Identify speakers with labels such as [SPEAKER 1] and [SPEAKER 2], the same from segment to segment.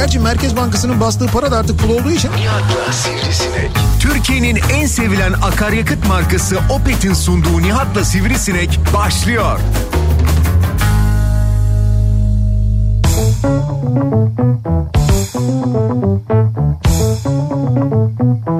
[SPEAKER 1] Gerçi Merkez Bankası'nın bastığı para da artık pul olduğu için.
[SPEAKER 2] Nihat'la Sivrisinek. Türkiye'nin en sevilen akaryakıt markası Opet'in sunduğu Nihat'la Sivrisinek başlıyor.
[SPEAKER 1] Kafa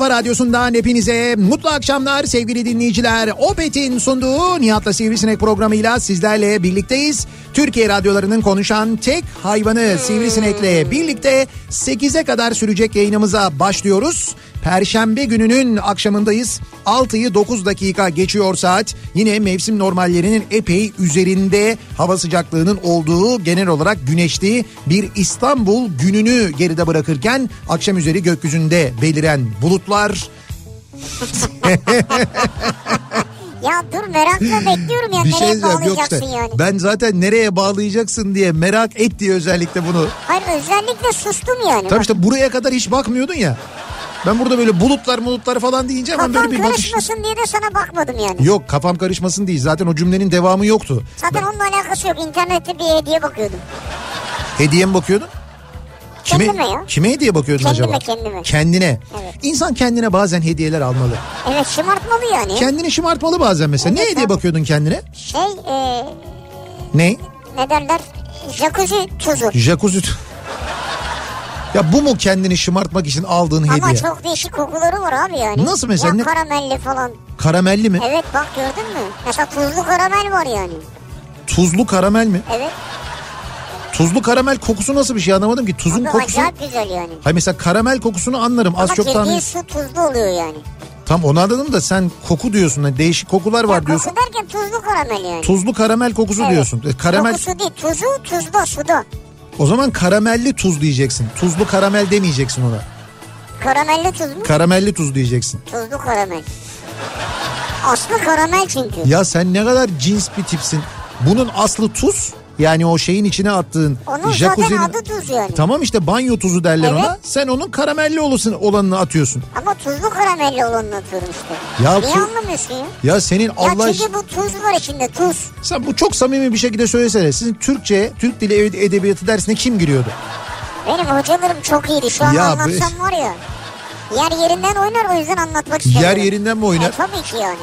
[SPEAKER 1] kafa radyosundan hepinize mutlu akşamlar sevgili dinleyiciler. Opet'in sunduğu Nihat'la Sivrisinek programıyla sizlerle birlikteyiz. Türkiye radyolarının konuşan tek hayvanı Sivrisinek'le birlikte 8'e kadar sürecek yayınımıza başlıyoruz. Perşembe gününün akşamındayız. 6'yı 9 dakika geçiyor saat. Yine mevsim normallerinin epey üzerinde hava sıcaklığının olduğu genel olarak güneşli bir İstanbul gününü geride bırakırken akşam üzeri gökyüzünde beliren bulutlar
[SPEAKER 3] Ya dur merakla bekliyorum ya
[SPEAKER 1] bir şey
[SPEAKER 3] nereye
[SPEAKER 1] yok
[SPEAKER 3] bağlayacaksın
[SPEAKER 1] işte.
[SPEAKER 3] yani.
[SPEAKER 1] Ben zaten nereye bağlayacaksın diye merak et diye özellikle bunu.
[SPEAKER 3] Hayır özellikle sustum yani.
[SPEAKER 1] Tabii işte buraya kadar hiç bakmıyordun ya. Ben burada böyle bulutlar bulutlar falan deyince hemen
[SPEAKER 3] Kafam
[SPEAKER 1] böyle bir bakış...
[SPEAKER 3] karışmasın diye de sana bakmadım yani.
[SPEAKER 1] Yok kafam karışmasın değil. Zaten o cümlenin devamı yoktu.
[SPEAKER 3] Zaten onunla alakası yok. İnternette bir hediye bakıyordum.
[SPEAKER 1] Hediye mi bakıyordun? Kime,
[SPEAKER 3] Kendime ya.
[SPEAKER 1] Kime hediye bakıyordun
[SPEAKER 3] Kendime,
[SPEAKER 1] acaba?
[SPEAKER 3] kendime.
[SPEAKER 1] Kendine.
[SPEAKER 3] Evet.
[SPEAKER 1] İnsan kendine bazen hediyeler almalı.
[SPEAKER 3] Evet şımartmalı yani.
[SPEAKER 1] Kendini şımartmalı bazen mesela. ne
[SPEAKER 3] Evet,
[SPEAKER 1] hediye
[SPEAKER 3] tabii.
[SPEAKER 1] bakıyordun kendine?
[SPEAKER 3] Şey e,
[SPEAKER 1] Ne?
[SPEAKER 3] ne derler? Jacuzzi tuzu.
[SPEAKER 1] Jacuzzi. Ya bu mu kendini şımartmak için aldığın hediye?
[SPEAKER 3] Ama çok değişik kokuları var abi yani.
[SPEAKER 1] Nasıl mesela?
[SPEAKER 3] Ya
[SPEAKER 1] Ne-
[SPEAKER 3] karamelli falan.
[SPEAKER 1] Karamelli mi?
[SPEAKER 3] Evet bak gördün mü? Mesela tuzlu karamel var yani.
[SPEAKER 1] Tuzlu karamel mi?
[SPEAKER 3] Evet.
[SPEAKER 1] Tuzlu karamel kokusu nasıl bir şey anlamadım ki. Tuzun
[SPEAKER 3] Ama
[SPEAKER 1] kokusu...
[SPEAKER 3] acayip güzel yani.
[SPEAKER 1] Hayır mesela karamel kokusunu anlarım. Az
[SPEAKER 3] Ama
[SPEAKER 1] çok
[SPEAKER 3] girdiği
[SPEAKER 1] tahmin...
[SPEAKER 3] su tuzlu oluyor yani.
[SPEAKER 1] Tam onu anladım da sen koku diyorsun. Hani değişik kokular var
[SPEAKER 3] Ya
[SPEAKER 1] diyorsun.
[SPEAKER 3] koku derken tuzlu karamel yani.
[SPEAKER 1] Tuzlu karamel kokusu
[SPEAKER 3] Evet.
[SPEAKER 1] diyorsun. E, Karamel
[SPEAKER 3] Kokusu değil tuzu tuzda suda.
[SPEAKER 1] O zaman karamelli tuz diyeceksin. Tuzlu karamel demeyeceksin ona.
[SPEAKER 3] Karamelli tuz mu?
[SPEAKER 1] Karamelli tuz diyeceksin.
[SPEAKER 3] Tuzlu karamel. Aslı karamel çünkü.
[SPEAKER 1] Ya sen ne kadar cins bir tipsin. Bunun aslı tuz. Yani o şeyin içine attığın
[SPEAKER 3] Onun
[SPEAKER 1] jacuzzi'nin-
[SPEAKER 3] zaten adı tuz yani.
[SPEAKER 1] Tamam işte banyo tuzu derler
[SPEAKER 3] Evet.
[SPEAKER 1] ona. Sen onun karamelli olasın olanını atıyorsun.
[SPEAKER 3] Ama tuzlu karamelli olanını atıyorum işte.
[SPEAKER 1] Ya
[SPEAKER 3] Niye
[SPEAKER 1] tu-
[SPEAKER 3] anlamıyorsun ya?
[SPEAKER 1] Ya senin
[SPEAKER 3] Ya
[SPEAKER 1] Allah
[SPEAKER 3] çünkü bu tuz var içinde tuz.
[SPEAKER 1] sen bu çok samimi bir şekilde söylesene. Sizin Türkçe, Türk Dili Ed- Edebiyatı dersine kim giriyordu?
[SPEAKER 3] Benim hocalarım çok iyiydi. Şu an
[SPEAKER 1] Ya
[SPEAKER 3] anlatsam var ya. Yer yerinden oynar o yüzden anlatmak istemiyorum.
[SPEAKER 1] Yer yerinden mi oynar?
[SPEAKER 3] E, tabii ki yani.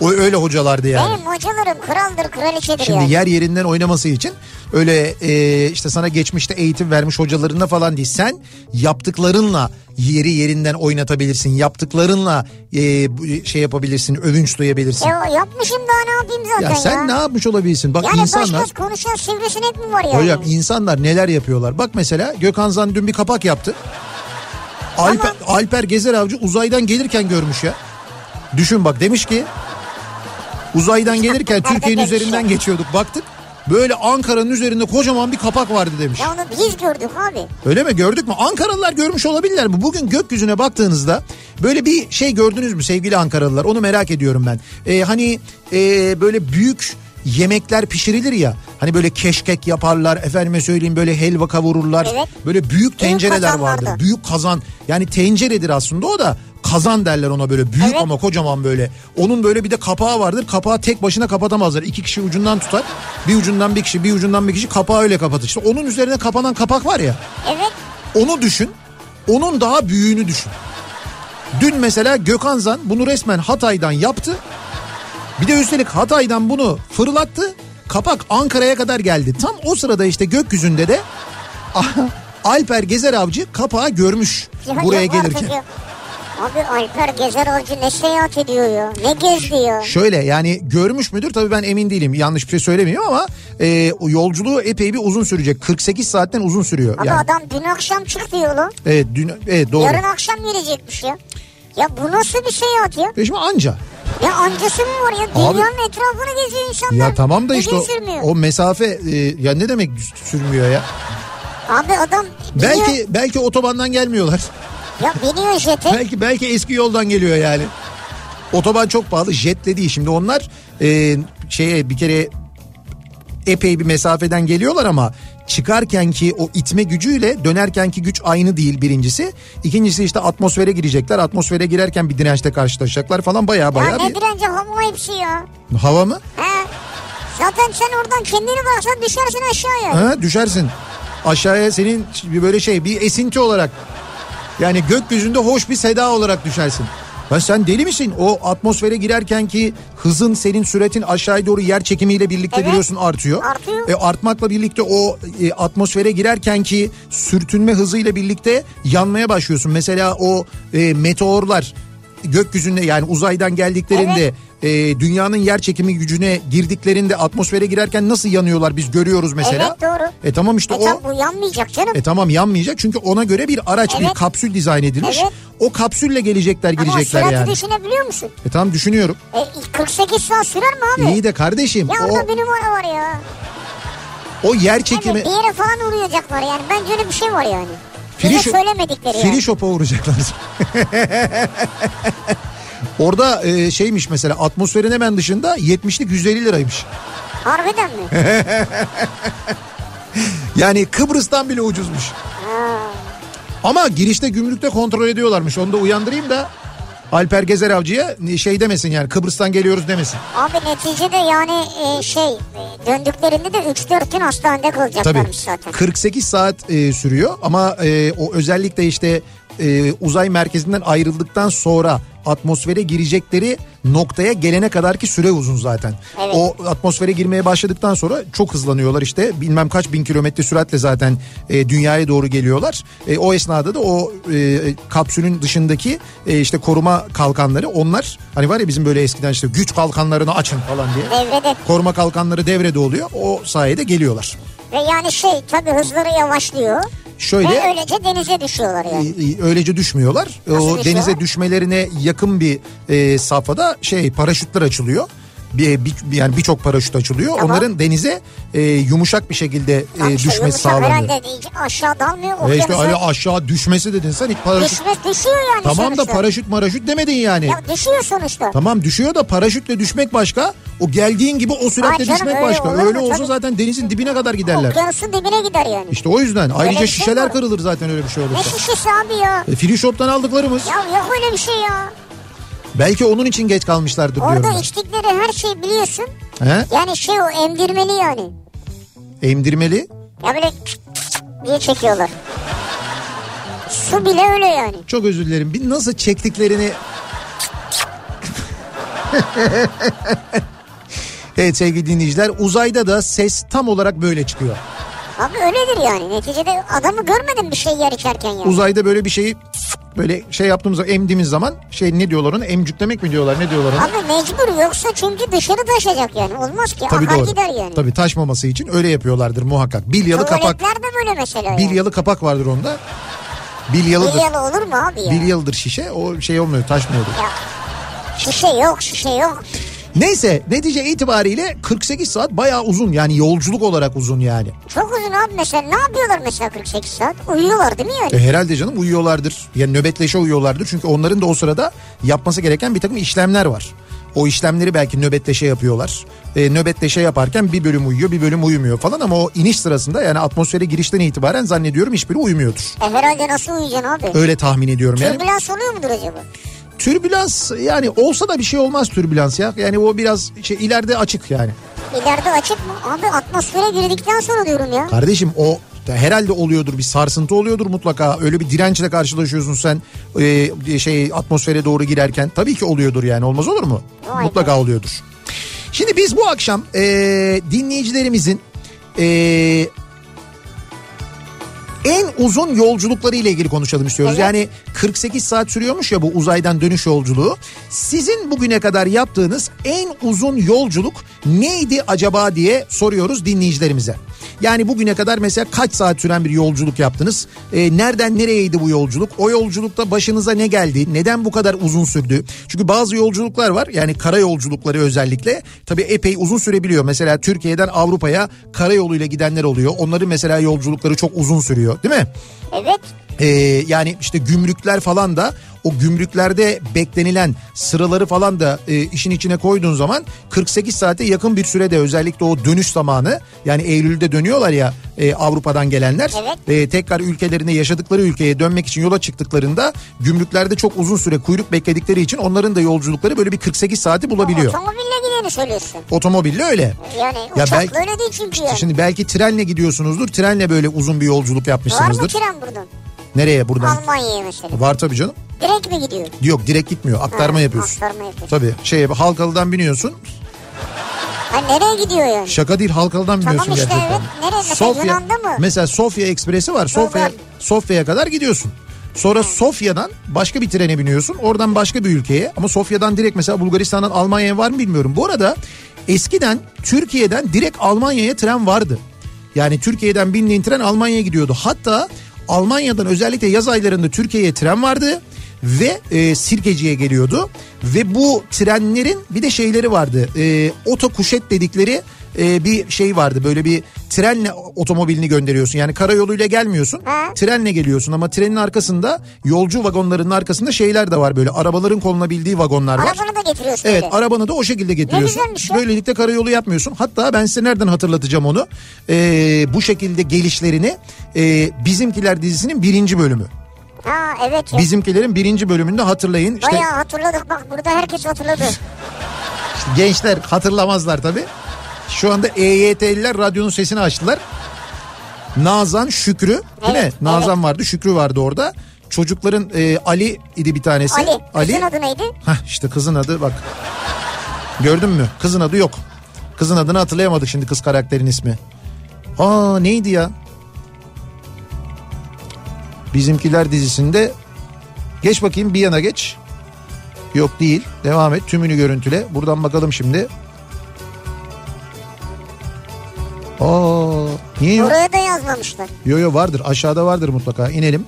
[SPEAKER 1] O öyle hocalardı yani.
[SPEAKER 3] Benim hocalarım kraldır kraliçedir
[SPEAKER 1] Şimdi
[SPEAKER 3] yani.
[SPEAKER 1] yer yerinden oynaması için öyle e, işte sana geçmişte eğitim vermiş hocalarınla falan değil. Sen yaptıklarınla yeri yerinden oynatabilirsin. Yaptıklarınla e, şey yapabilirsin, övünç duyabilirsin.
[SPEAKER 3] E, yapmışım daha ne yapayım zaten
[SPEAKER 1] Ya sen ne yapmış olabilirsin? Bak
[SPEAKER 3] Yani
[SPEAKER 1] insanlar
[SPEAKER 3] başka konuşan sivrisinek mi var yani?
[SPEAKER 1] hocam insanlar neler yapıyorlar. Bak mesela Gökhan Zan dün bir kapak yaptı. Alper, Alper Gezer Avcı uzaydan gelirken görmüş ya. Düşün bak demiş ki uzaydan gelirken Türkiye'nin üzerinden geçiyorduk baktık. Böyle Ankara'nın üzerinde kocaman bir kapak vardı demiş.
[SPEAKER 3] Ya onu biz gördük abi.
[SPEAKER 1] Öyle mi gördük mü? Ankaralılar görmüş olabilirler mi? Bugün gökyüzüne baktığınızda böyle bir şey gördünüz mü sevgili Ankaralılar? Onu merak ediyorum ben. Ee, hani e, böyle büyük yemekler pişirilir ya. Hani böyle keşkek yaparlar efendime söyleyeyim böyle helva kavururlar.
[SPEAKER 3] Evet.
[SPEAKER 1] Böyle büyük tencereler
[SPEAKER 3] kazanlarda.
[SPEAKER 1] vardır. Büyük kazan yani tenceredir aslında o da kazan derler ona böyle büyük
[SPEAKER 3] Evet.
[SPEAKER 1] ama kocaman böyle. Onun böyle bir de kapağı vardır. Kapağı tek başına kapatamazlar. İki kişi ucundan tutar. Bir ucundan bir kişi, bir ucundan bir kişi kapağı öyle kapatır. İşte onun üzerine kapanan kapak var ya.
[SPEAKER 3] Evet.
[SPEAKER 1] Onu düşün. Onun daha büyüğünü düşün. Dün mesela Gökhan Zan bunu resmen Hatay'dan yaptı. Bir de üstelik Hatay'dan bunu fırlattı. Kapak Ankara'ya kadar geldi. Tam o sırada işte gökyüzünde de Alper Gezer Avcı kapağı görmüş buraya
[SPEAKER 3] yok artık
[SPEAKER 1] gelirken.
[SPEAKER 3] ya. Abi Alper Gezer Avcı ne seyahat ediyor ya? Ne gezdi ya?
[SPEAKER 1] Şöyle yani görmüş müdür tabii ben emin değilim yanlış bir şey söylemiyorum ama e, yolculuğu epey bir uzun sürecek 48 saatten uzun sürüyor.
[SPEAKER 3] Abi
[SPEAKER 1] yani.
[SPEAKER 3] adam dün akşam çıktı yola.
[SPEAKER 1] Evet, dün, evet doğru.
[SPEAKER 3] Yarın akşam gelecekmiş ya. Ya bu nasıl bir seyahat ya?
[SPEAKER 1] Ve şimdi anca.
[SPEAKER 3] Ya ancası mı var ya? Dünyanın etrafını geziyor insanlar.
[SPEAKER 1] Ya tamam da işte o,
[SPEAKER 3] sürmüyor.
[SPEAKER 1] o mesafe e, ya ne demek sürmüyor ya?
[SPEAKER 3] Abi adam
[SPEAKER 1] Belki belki otobandan gelmiyorlar.
[SPEAKER 3] Ya biniyor jete.
[SPEAKER 1] belki belki eski yoldan geliyor yani. Otoban çok pahalı jetle değil şimdi onlar e, şeye bir kere epey bir mesafeden geliyorlar ama çıkarkenki o itme gücüyle dönerkenki güç aynı değil birincisi. İkincisi işte atmosfere girecekler. Atmosfere girerken bir dirençle karşılaşacaklar falan baya
[SPEAKER 3] Ya
[SPEAKER 1] baya
[SPEAKER 3] ne
[SPEAKER 1] bir
[SPEAKER 3] direnci hava hepsi ya.
[SPEAKER 1] hava mı?
[SPEAKER 3] He. Zaten sen oradan kendini baksan düşersin aşağıya.
[SPEAKER 1] Ha, düşersin. Aşağıya senin böyle şey bir esinti olarak yani gökyüzünde hoş bir seda olarak düşersin. Ya sen deli misin? O atmosfere girerken ki hızın senin süretin aşağıya doğru yer çekimiyle birlikte
[SPEAKER 3] Evet.
[SPEAKER 1] biliyorsun artıyor.
[SPEAKER 3] Artıyor.
[SPEAKER 1] E artmakla birlikte o e, atmosfere girerken ki sürtünme hızıyla birlikte yanmaya başlıyorsun. Mesela o e, meteorlar gökyüzünde yani uzaydan geldiklerinde e, dünyanın yer çekimi gücüne girdiklerinde atmosfere girerken nasıl yanıyorlar biz görüyoruz mesela.
[SPEAKER 3] Evet, doğru.
[SPEAKER 1] E tamam işte
[SPEAKER 3] E
[SPEAKER 1] o
[SPEAKER 3] tam bu yanmayacak canım.
[SPEAKER 1] e tamam yanmayacak çünkü ona göre bir araç bir
[SPEAKER 3] Evet.
[SPEAKER 1] kapsül dizayn edilmiş.
[SPEAKER 3] Evet.
[SPEAKER 1] O kapsülle gelecekler
[SPEAKER 3] Ama
[SPEAKER 1] girecekler yani.
[SPEAKER 3] düşünebiliyor musun?
[SPEAKER 1] E tamam düşünüyorum.
[SPEAKER 3] E, 48 saat sürer mi abi?
[SPEAKER 1] İyi de kardeşim
[SPEAKER 3] Ya
[SPEAKER 1] o
[SPEAKER 3] orada bir numara var ya.
[SPEAKER 1] o yer
[SPEAKER 3] Yani
[SPEAKER 1] çekimi
[SPEAKER 3] bir yere falan uğrayacaklar yani. Bence öyle bir şey var yani.
[SPEAKER 1] Free
[SPEAKER 3] Bize söylemedikleri yani.
[SPEAKER 1] free shop'a uğrayacaklar. Orada e, şeymiş mesela atmosferin hemen dışında 70'lik 150 liraymış.
[SPEAKER 3] Harbiden mi?
[SPEAKER 1] Yani Kıbrıs'tan bile ucuzmuş. Ama girişte gümrükte kontrol ediyorlarmış. Onu da uyandırayım da Alper Gezer Avcı'ya şey demesin yani Kıbrıs'tan geliyoruz demesin.
[SPEAKER 3] Abi neticede yani e, şey e, döndüklerinde de 3-4 gün hastanede
[SPEAKER 1] Tabii
[SPEAKER 3] kalacaklarmış zaten.
[SPEAKER 1] 48 saat e, sürüyor ama e, o özellikle işte e, uzay merkezinden ayrıldıktan sonra atmosfere girecekleri noktaya gelene kadar ki süre uzun zaten.
[SPEAKER 3] Evet.
[SPEAKER 1] O atmosfere girmeye başladıktan sonra çok hızlanıyorlar işte bilmem kaç bin kilometre süratle zaten e, dünyaya doğru geliyorlar. E, o esnada da o e, kapsülün dışındaki e, işte koruma kalkanları onlar hani var ya bizim böyle eskiden işte güç kalkanlarını açın falan diye.
[SPEAKER 3] Devrede.
[SPEAKER 1] Koruma kalkanları devrede oluyor. O sayede geliyorlar.
[SPEAKER 3] Ve yani şey tabii hızları yavaşlıyor.
[SPEAKER 1] Şöyle
[SPEAKER 3] Ve öylece denize düşüyorlar yani.
[SPEAKER 1] e, öylece düşmüyorlar.
[SPEAKER 3] Nasıl
[SPEAKER 1] o
[SPEAKER 3] düşüyorlar?
[SPEAKER 1] denize düşmelerine yakın bir e, safhada şey paraşütler açılıyor. Bir, bir- yani birçok paraşüt açılıyor.
[SPEAKER 3] Tamam.
[SPEAKER 1] Onların denize e, yumuşak bir şekilde e,
[SPEAKER 3] Tam işte
[SPEAKER 1] düşmesi sağlanıyor.
[SPEAKER 3] herhalde aşağı dalmıyor.
[SPEAKER 1] Ve işte öyle aşağı düşmesi dedin sen hiç paraşüt.
[SPEAKER 3] Düşmez düşüyor yani
[SPEAKER 1] Tamam da
[SPEAKER 3] sonuçta.
[SPEAKER 1] paraşüt maraşüt demedin yani.
[SPEAKER 3] Ya düşüyor sonuçta.
[SPEAKER 1] Tamam düşüyor da paraşütle düşmek başka. O geldiğin gibi o süratle
[SPEAKER 3] canım,
[SPEAKER 1] düşmek
[SPEAKER 3] öyle
[SPEAKER 1] başka.
[SPEAKER 3] olur mu?
[SPEAKER 1] Öyle olsa
[SPEAKER 3] Tabii.
[SPEAKER 1] zaten denizin dibine kadar giderler.
[SPEAKER 3] Okyanusun dibine gider yani.
[SPEAKER 1] İşte o yüzden. Ayrıca
[SPEAKER 3] bir şey
[SPEAKER 1] şişeler
[SPEAKER 3] var.
[SPEAKER 1] kırılır zaten öyle bir şey
[SPEAKER 3] Ne
[SPEAKER 1] olursa.
[SPEAKER 3] şişesi abi ya?
[SPEAKER 1] E, free shop'tan aldıklarımız.
[SPEAKER 3] Ya yok öyle bir şey ya.
[SPEAKER 1] Belki onun için geç kalmışlardır diyorum
[SPEAKER 3] Orada içtikleri her şeyi biliyorsun.
[SPEAKER 1] He?
[SPEAKER 3] Yani şey o emdirmeli yani.
[SPEAKER 1] Emdirmeli.
[SPEAKER 3] Ya böyle diye çekiyorlar. Su bile öyle yani.
[SPEAKER 1] Çok özür dilerim. Bir nasıl çektiklerini... evet sevgili dinleyiciler uzayda da ses tam olarak böyle çıkıyor.
[SPEAKER 3] Abi öyledir yani. Neticede adamı görmedim bir şey yer içerken yani.
[SPEAKER 1] Uzayda böyle bir şeyi böyle şey yaptığımız zaman emdiğimiz zaman şey ne diyorlar ona emcüklemek mi diyorlar ne diyorlar ona?
[SPEAKER 3] Abi mecbur yoksa çünkü dışarı taşacak yani. Olmaz ki.
[SPEAKER 1] Tabii
[SPEAKER 3] Akar
[SPEAKER 1] doğru.
[SPEAKER 3] gider yani.
[SPEAKER 1] Tabii taşmaması için öyle yapıyorlardır muhakkak. Bilyalı kapak.
[SPEAKER 3] Tuvaletler de böyle mesela yani.
[SPEAKER 1] Bilyalı kapak vardır onda. Bilyalıdır.
[SPEAKER 3] Bilyalı olur mu abi ya?
[SPEAKER 1] Bilyalıdır şişe. O şey olmuyor taşmıyordur.
[SPEAKER 3] Ya şişe yok şişe yok.
[SPEAKER 1] Neyse netice itibariyle 48 saat bayağı uzun yani yolculuk olarak uzun yani.
[SPEAKER 3] Çok uzun abi mesela. Ne yapıyorlar mesela 48 saat? Uyuyorlar değil mi yani?
[SPEAKER 1] E, herhalde canım uyuyorlardır. Yani nöbetleşe uyuyorlardır. Çünkü onların da o sırada yapması gereken bir takım işlemler var. O işlemleri belki nöbetleşe yapıyorlar. E, nöbetleşe yaparken bir bölüm uyuyor bir bölüm uyumuyor falan ama o iniş sırasında yani atmosfere girişten itibaren zannediyorum hiçbiri uyumuyordur.
[SPEAKER 3] E herhalde nasıl uyuyacaksın abi?
[SPEAKER 1] Öyle tahmin ediyorum yani.
[SPEAKER 3] Türbülans oluyor mudur acaba?
[SPEAKER 1] Türbülans yani olsa da bir şey olmaz türbülans ya. Yani o biraz şey ileride açık yani.
[SPEAKER 3] İleride açık mı? Abi atmosfere girdikten sonra diyorum ya.
[SPEAKER 1] Kardeşim o herhalde oluyordur bir sarsıntı oluyordur mutlaka. Öyle bir dirençle karşılaşıyorsun sen e, şey atmosfere doğru girerken. Tabii ki oluyordur yani olmaz olur mu?
[SPEAKER 3] Vay be.
[SPEAKER 1] mutlaka oluyordur. Şimdi biz bu akşam e, dinleyicilerimizin e, en uzun yolculukları ile ilgili konuşalım istiyoruz.
[SPEAKER 3] Evet.
[SPEAKER 1] Yani 48 saat sürüyormuş ya bu uzaydan dönüş yolculuğu. Sizin bugüne kadar yaptığınız en uzun yolculuk neydi acaba diye soruyoruz dinleyicilerimize. Yani bugüne kadar mesela kaç saat süren bir yolculuk yaptınız? Ee, nereden nereyeydi bu yolculuk? O yolculukta başınıza ne geldi? Neden bu kadar uzun sürdü? Çünkü bazı yolculuklar var. Yani kara yolculukları özellikle tabii epey uzun sürebiliyor. Mesela Türkiye'den Avrupa'ya karayoluyla gidenler oluyor. Onların mesela yolculukları çok uzun sürüyor, değil mi?
[SPEAKER 3] Evet.
[SPEAKER 1] Ee, yani işte gümrükler falan da o gümrüklerde beklenilen sıraları falan da e, işin içine koyduğun zaman 48 saate yakın bir sürede özellikle o dönüş zamanı yani Eylül'de dönüyorlar ya e, Avrupa'dan gelenler
[SPEAKER 3] Evet.
[SPEAKER 1] e, tekrar ülkelerine yaşadıkları ülkeye dönmek için yola çıktıklarında gümrüklerde çok uzun süre kuyruk bekledikleri için onların da yolculukları böyle bir 48 saati bulabiliyor.
[SPEAKER 3] Otomobille gideni söylüyorsun.
[SPEAKER 1] Otomobille öyle.
[SPEAKER 3] Yani
[SPEAKER 1] Ya belki-
[SPEAKER 3] öyle değil çünkü yani.
[SPEAKER 1] Şimdi belki trenle gidiyorsunuzdur. Trenle böyle uzun bir yolculuk
[SPEAKER 3] Var mı
[SPEAKER 1] yapmışsınızdır.
[SPEAKER 3] tren buradan?
[SPEAKER 1] Nereye buradan?
[SPEAKER 3] Almanya'ya mesela.
[SPEAKER 1] Var tabii canım.
[SPEAKER 3] Direkt mi gidiyor?
[SPEAKER 1] Yok direkt gitmiyor. Aktarma
[SPEAKER 3] Ha,
[SPEAKER 1] yapıyorsun.
[SPEAKER 3] Aktarma yapıyorsun.
[SPEAKER 1] Tabii şey Halkalı'dan biniyorsun.
[SPEAKER 3] Ha nereye gidiyor yani?
[SPEAKER 1] Şaka değil Halkalı'dan
[SPEAKER 3] Tamam
[SPEAKER 1] biniyorsun
[SPEAKER 3] işte,
[SPEAKER 1] gerçekten.
[SPEAKER 3] evet. Nereye? Mesela Yunan'da mı?
[SPEAKER 1] Mesela Sofya Ekspresi var. Sofya. Sofya'ya kadar gidiyorsun. Sonra Sofya'dan başka bir trene biniyorsun. Oradan başka bir ülkeye. Ama Sofya'dan direkt mesela Bulgaristan'dan Almanya'ya var mı bilmiyorum. Bu arada eskiden Türkiye'den direkt Almanya'ya tren vardı. Yani Türkiye'den bindiğin tren Almanya'ya gidiyordu. Hatta Almanya'dan özellikle yaz aylarında Türkiye'ye tren vardı ve e, Sirkeci'ye geliyordu. Ve bu trenlerin bir de şeyleri vardı. E, otokuşet dedikleri e, bir şey vardı. Böyle bir trenle otomobilini gönderiyorsun. Yani karayoluyla gelmiyorsun.
[SPEAKER 3] Ha.
[SPEAKER 1] Trenle geliyorsun ama trenin arkasında yolcu vagonlarının arkasında şeyler de var böyle. Arabaların konulabildiği vagonlar var.
[SPEAKER 3] Arabanı da getiriyorsun
[SPEAKER 1] Evet
[SPEAKER 3] öyle.
[SPEAKER 1] arabanı da o şekilde getiriyorsun.
[SPEAKER 3] ya.
[SPEAKER 1] Böylelikle karayolu yapmıyorsun. Hatta ben size nereden hatırlatacağım onu. Ee, bu şekilde gelişlerini e, Bizimkiler dizisinin birinci bölümü.
[SPEAKER 3] Ha evet ya.
[SPEAKER 1] Bizimkilerin birinci bölümünde hatırlayın. İşte
[SPEAKER 3] Bayağı hatırladık bak burada herkes hatırladı.
[SPEAKER 1] gençler hatırlamazlar tabii. Şu anda EYT'liler radyonun sesini açtılar. Nazan Şükrü değil mi?
[SPEAKER 3] Evet,
[SPEAKER 1] Nazan vardı Şükrü vardı orada. Çocukların e, Ali idi bir tanesi.
[SPEAKER 3] Ali. Kızın adı neydi?
[SPEAKER 1] Hah işte kızın adı bak. Gördün mü? Kızın adı yok. Kızın adını hatırlayamadık şimdi kız karakterin ismi. Aa neydi ya? Bizimkiler dizisinde geç bakayım bir yana geç. Yok değil. Devam et. Tümünü görüntüle. Buradan bakalım şimdi. Aa niye yok?
[SPEAKER 3] Oraya da yazmamışlar.
[SPEAKER 1] Yo yo vardır. Aşağıda vardır mutlaka. İnelim.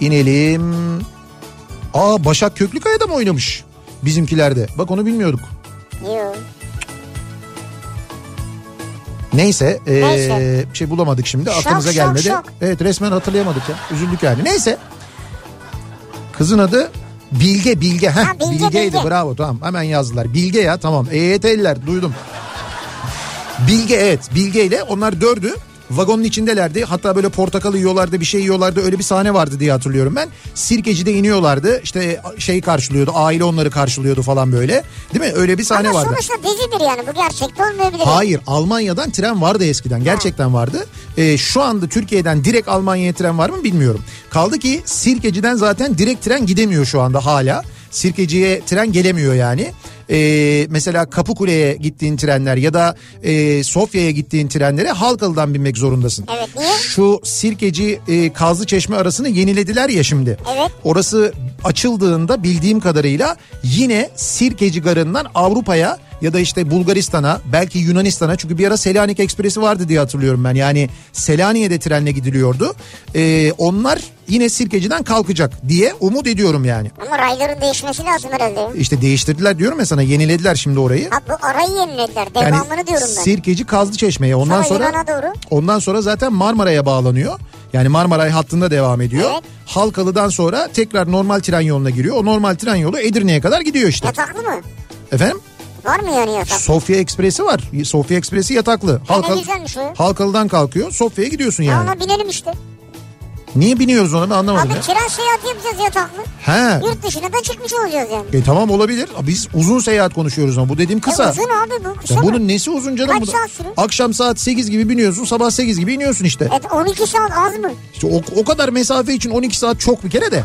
[SPEAKER 1] İnelim. Aa Başak Köklükaya da mı oynamış? Bizimkilerde. Bak onu bilmiyorduk.
[SPEAKER 3] Yok.
[SPEAKER 1] Neyse, ee,
[SPEAKER 3] Neyse.
[SPEAKER 1] bir şey bulamadık şimdi.
[SPEAKER 3] Şok,
[SPEAKER 1] Aklımıza
[SPEAKER 3] şok,
[SPEAKER 1] gelmedi.
[SPEAKER 3] şok.
[SPEAKER 1] Evet resmen hatırlayamadık ya. Üzüldük yani. Neyse. Kızın adı Bilge Bilge. Heh,
[SPEAKER 3] Ha, Bilge,
[SPEAKER 1] Bilge'ydi
[SPEAKER 3] Bilge.
[SPEAKER 1] bravo tamam hemen yazdılar. Bilge ya tamam. EYT'liler duydum. Bilge evet Bilge ile onlar dördü vagonun içindelerdi. Hatta böyle portakal yiyorlardı bir şey yiyorlardı öyle bir sahne vardı diye hatırlıyorum ben. Sirkeci'de iniyorlardı işte şey karşılıyordu aile onları karşılıyordu falan böyle. Değil mi öyle bir sahne
[SPEAKER 3] Ama
[SPEAKER 1] vardı.
[SPEAKER 3] sonuçta dizidir yani bu gerçekte olmayabilir.
[SPEAKER 1] Hayır Almanya'dan tren vardı eskiden gerçekten vardı. Ee, şu anda Türkiye'den direkt Almanya'ya tren var mı bilmiyorum. Kaldı ki Sirkeci'den zaten direkt tren gidemiyor şu anda hala. Sirkeci'ye tren gelemiyor yani. Ee, mesela Kapıkule'ye gittiğin trenler ya da e, Sofya'ya gittiğin trenlere Halkalı'dan binmek zorundasın.
[SPEAKER 3] Evet, niye?
[SPEAKER 1] Şu Sirkeci e, Kazlı Çeşme arasını yenilediler ya şimdi.
[SPEAKER 3] Evet.
[SPEAKER 1] Orası açıldığında bildiğim kadarıyla yine Sirkeci Garı'ndan Avrupa'ya ya da işte Bulgaristan'a belki Yunanistan'a çünkü bir ara Selanik Ekspresi vardı diye hatırlıyorum ben. Yani Selanik'e trenle gidiliyordu. Ee, onlar yine Sirkeci'den kalkacak diye umut ediyorum yani.
[SPEAKER 3] Ama rayların değişmesi lazım herhalde.
[SPEAKER 1] İşte değiştirdiler diyorum ya sana yenilediler şimdi orayı.
[SPEAKER 3] Ha bu arayı yenilediler.
[SPEAKER 1] Yani
[SPEAKER 3] Devamını diyorum ben.
[SPEAKER 1] Sirkeci Kazlı Çeşme'ye ondan
[SPEAKER 3] Sonra
[SPEAKER 1] sonra
[SPEAKER 3] doğru.
[SPEAKER 1] ondan sonra zaten Marmara'ya bağlanıyor. Yani Marmaray hattında devam ediyor.
[SPEAKER 3] Evet.
[SPEAKER 1] Halkalı'dan sonra tekrar normal tren yoluna giriyor. O normal tren yolu Edirne'ye kadar gidiyor işte.
[SPEAKER 3] Yataklı mı?
[SPEAKER 1] Efendim?
[SPEAKER 3] Var mı yani yatak?
[SPEAKER 1] Sofya Ekspresi var. Sofya Ekspresi yataklı.
[SPEAKER 3] Ha,
[SPEAKER 1] Halkalı. Halkalı'dan kalkıyor. Sofya'ya gidiyorsun
[SPEAKER 3] Ya
[SPEAKER 1] yani.
[SPEAKER 3] ona binelim işte.
[SPEAKER 1] Niye biniyoruz ona ben anlamadım
[SPEAKER 3] Abi
[SPEAKER 1] ya.
[SPEAKER 3] tren seyahati yapacağız yataklı.
[SPEAKER 1] He.
[SPEAKER 3] Yurt dışına da çıkmış olacağız yani.
[SPEAKER 1] E tamam olabilir. Biz uzun seyahat konuşuyoruz ama bu dediğim kısa.
[SPEAKER 3] E uzun abi bu kısa
[SPEAKER 1] Ya
[SPEAKER 3] mı?
[SPEAKER 1] bunun nesi uzun canım?
[SPEAKER 3] Kaç
[SPEAKER 1] Bu da-
[SPEAKER 3] saat sürüyor?
[SPEAKER 1] Akşam saat 8 gibi biniyorsun sabah 8 gibi iniyorsun işte.
[SPEAKER 3] Evet 12 saat az mı?
[SPEAKER 1] İşte o, o kadar mesafe için 12 saat çok bir kere de.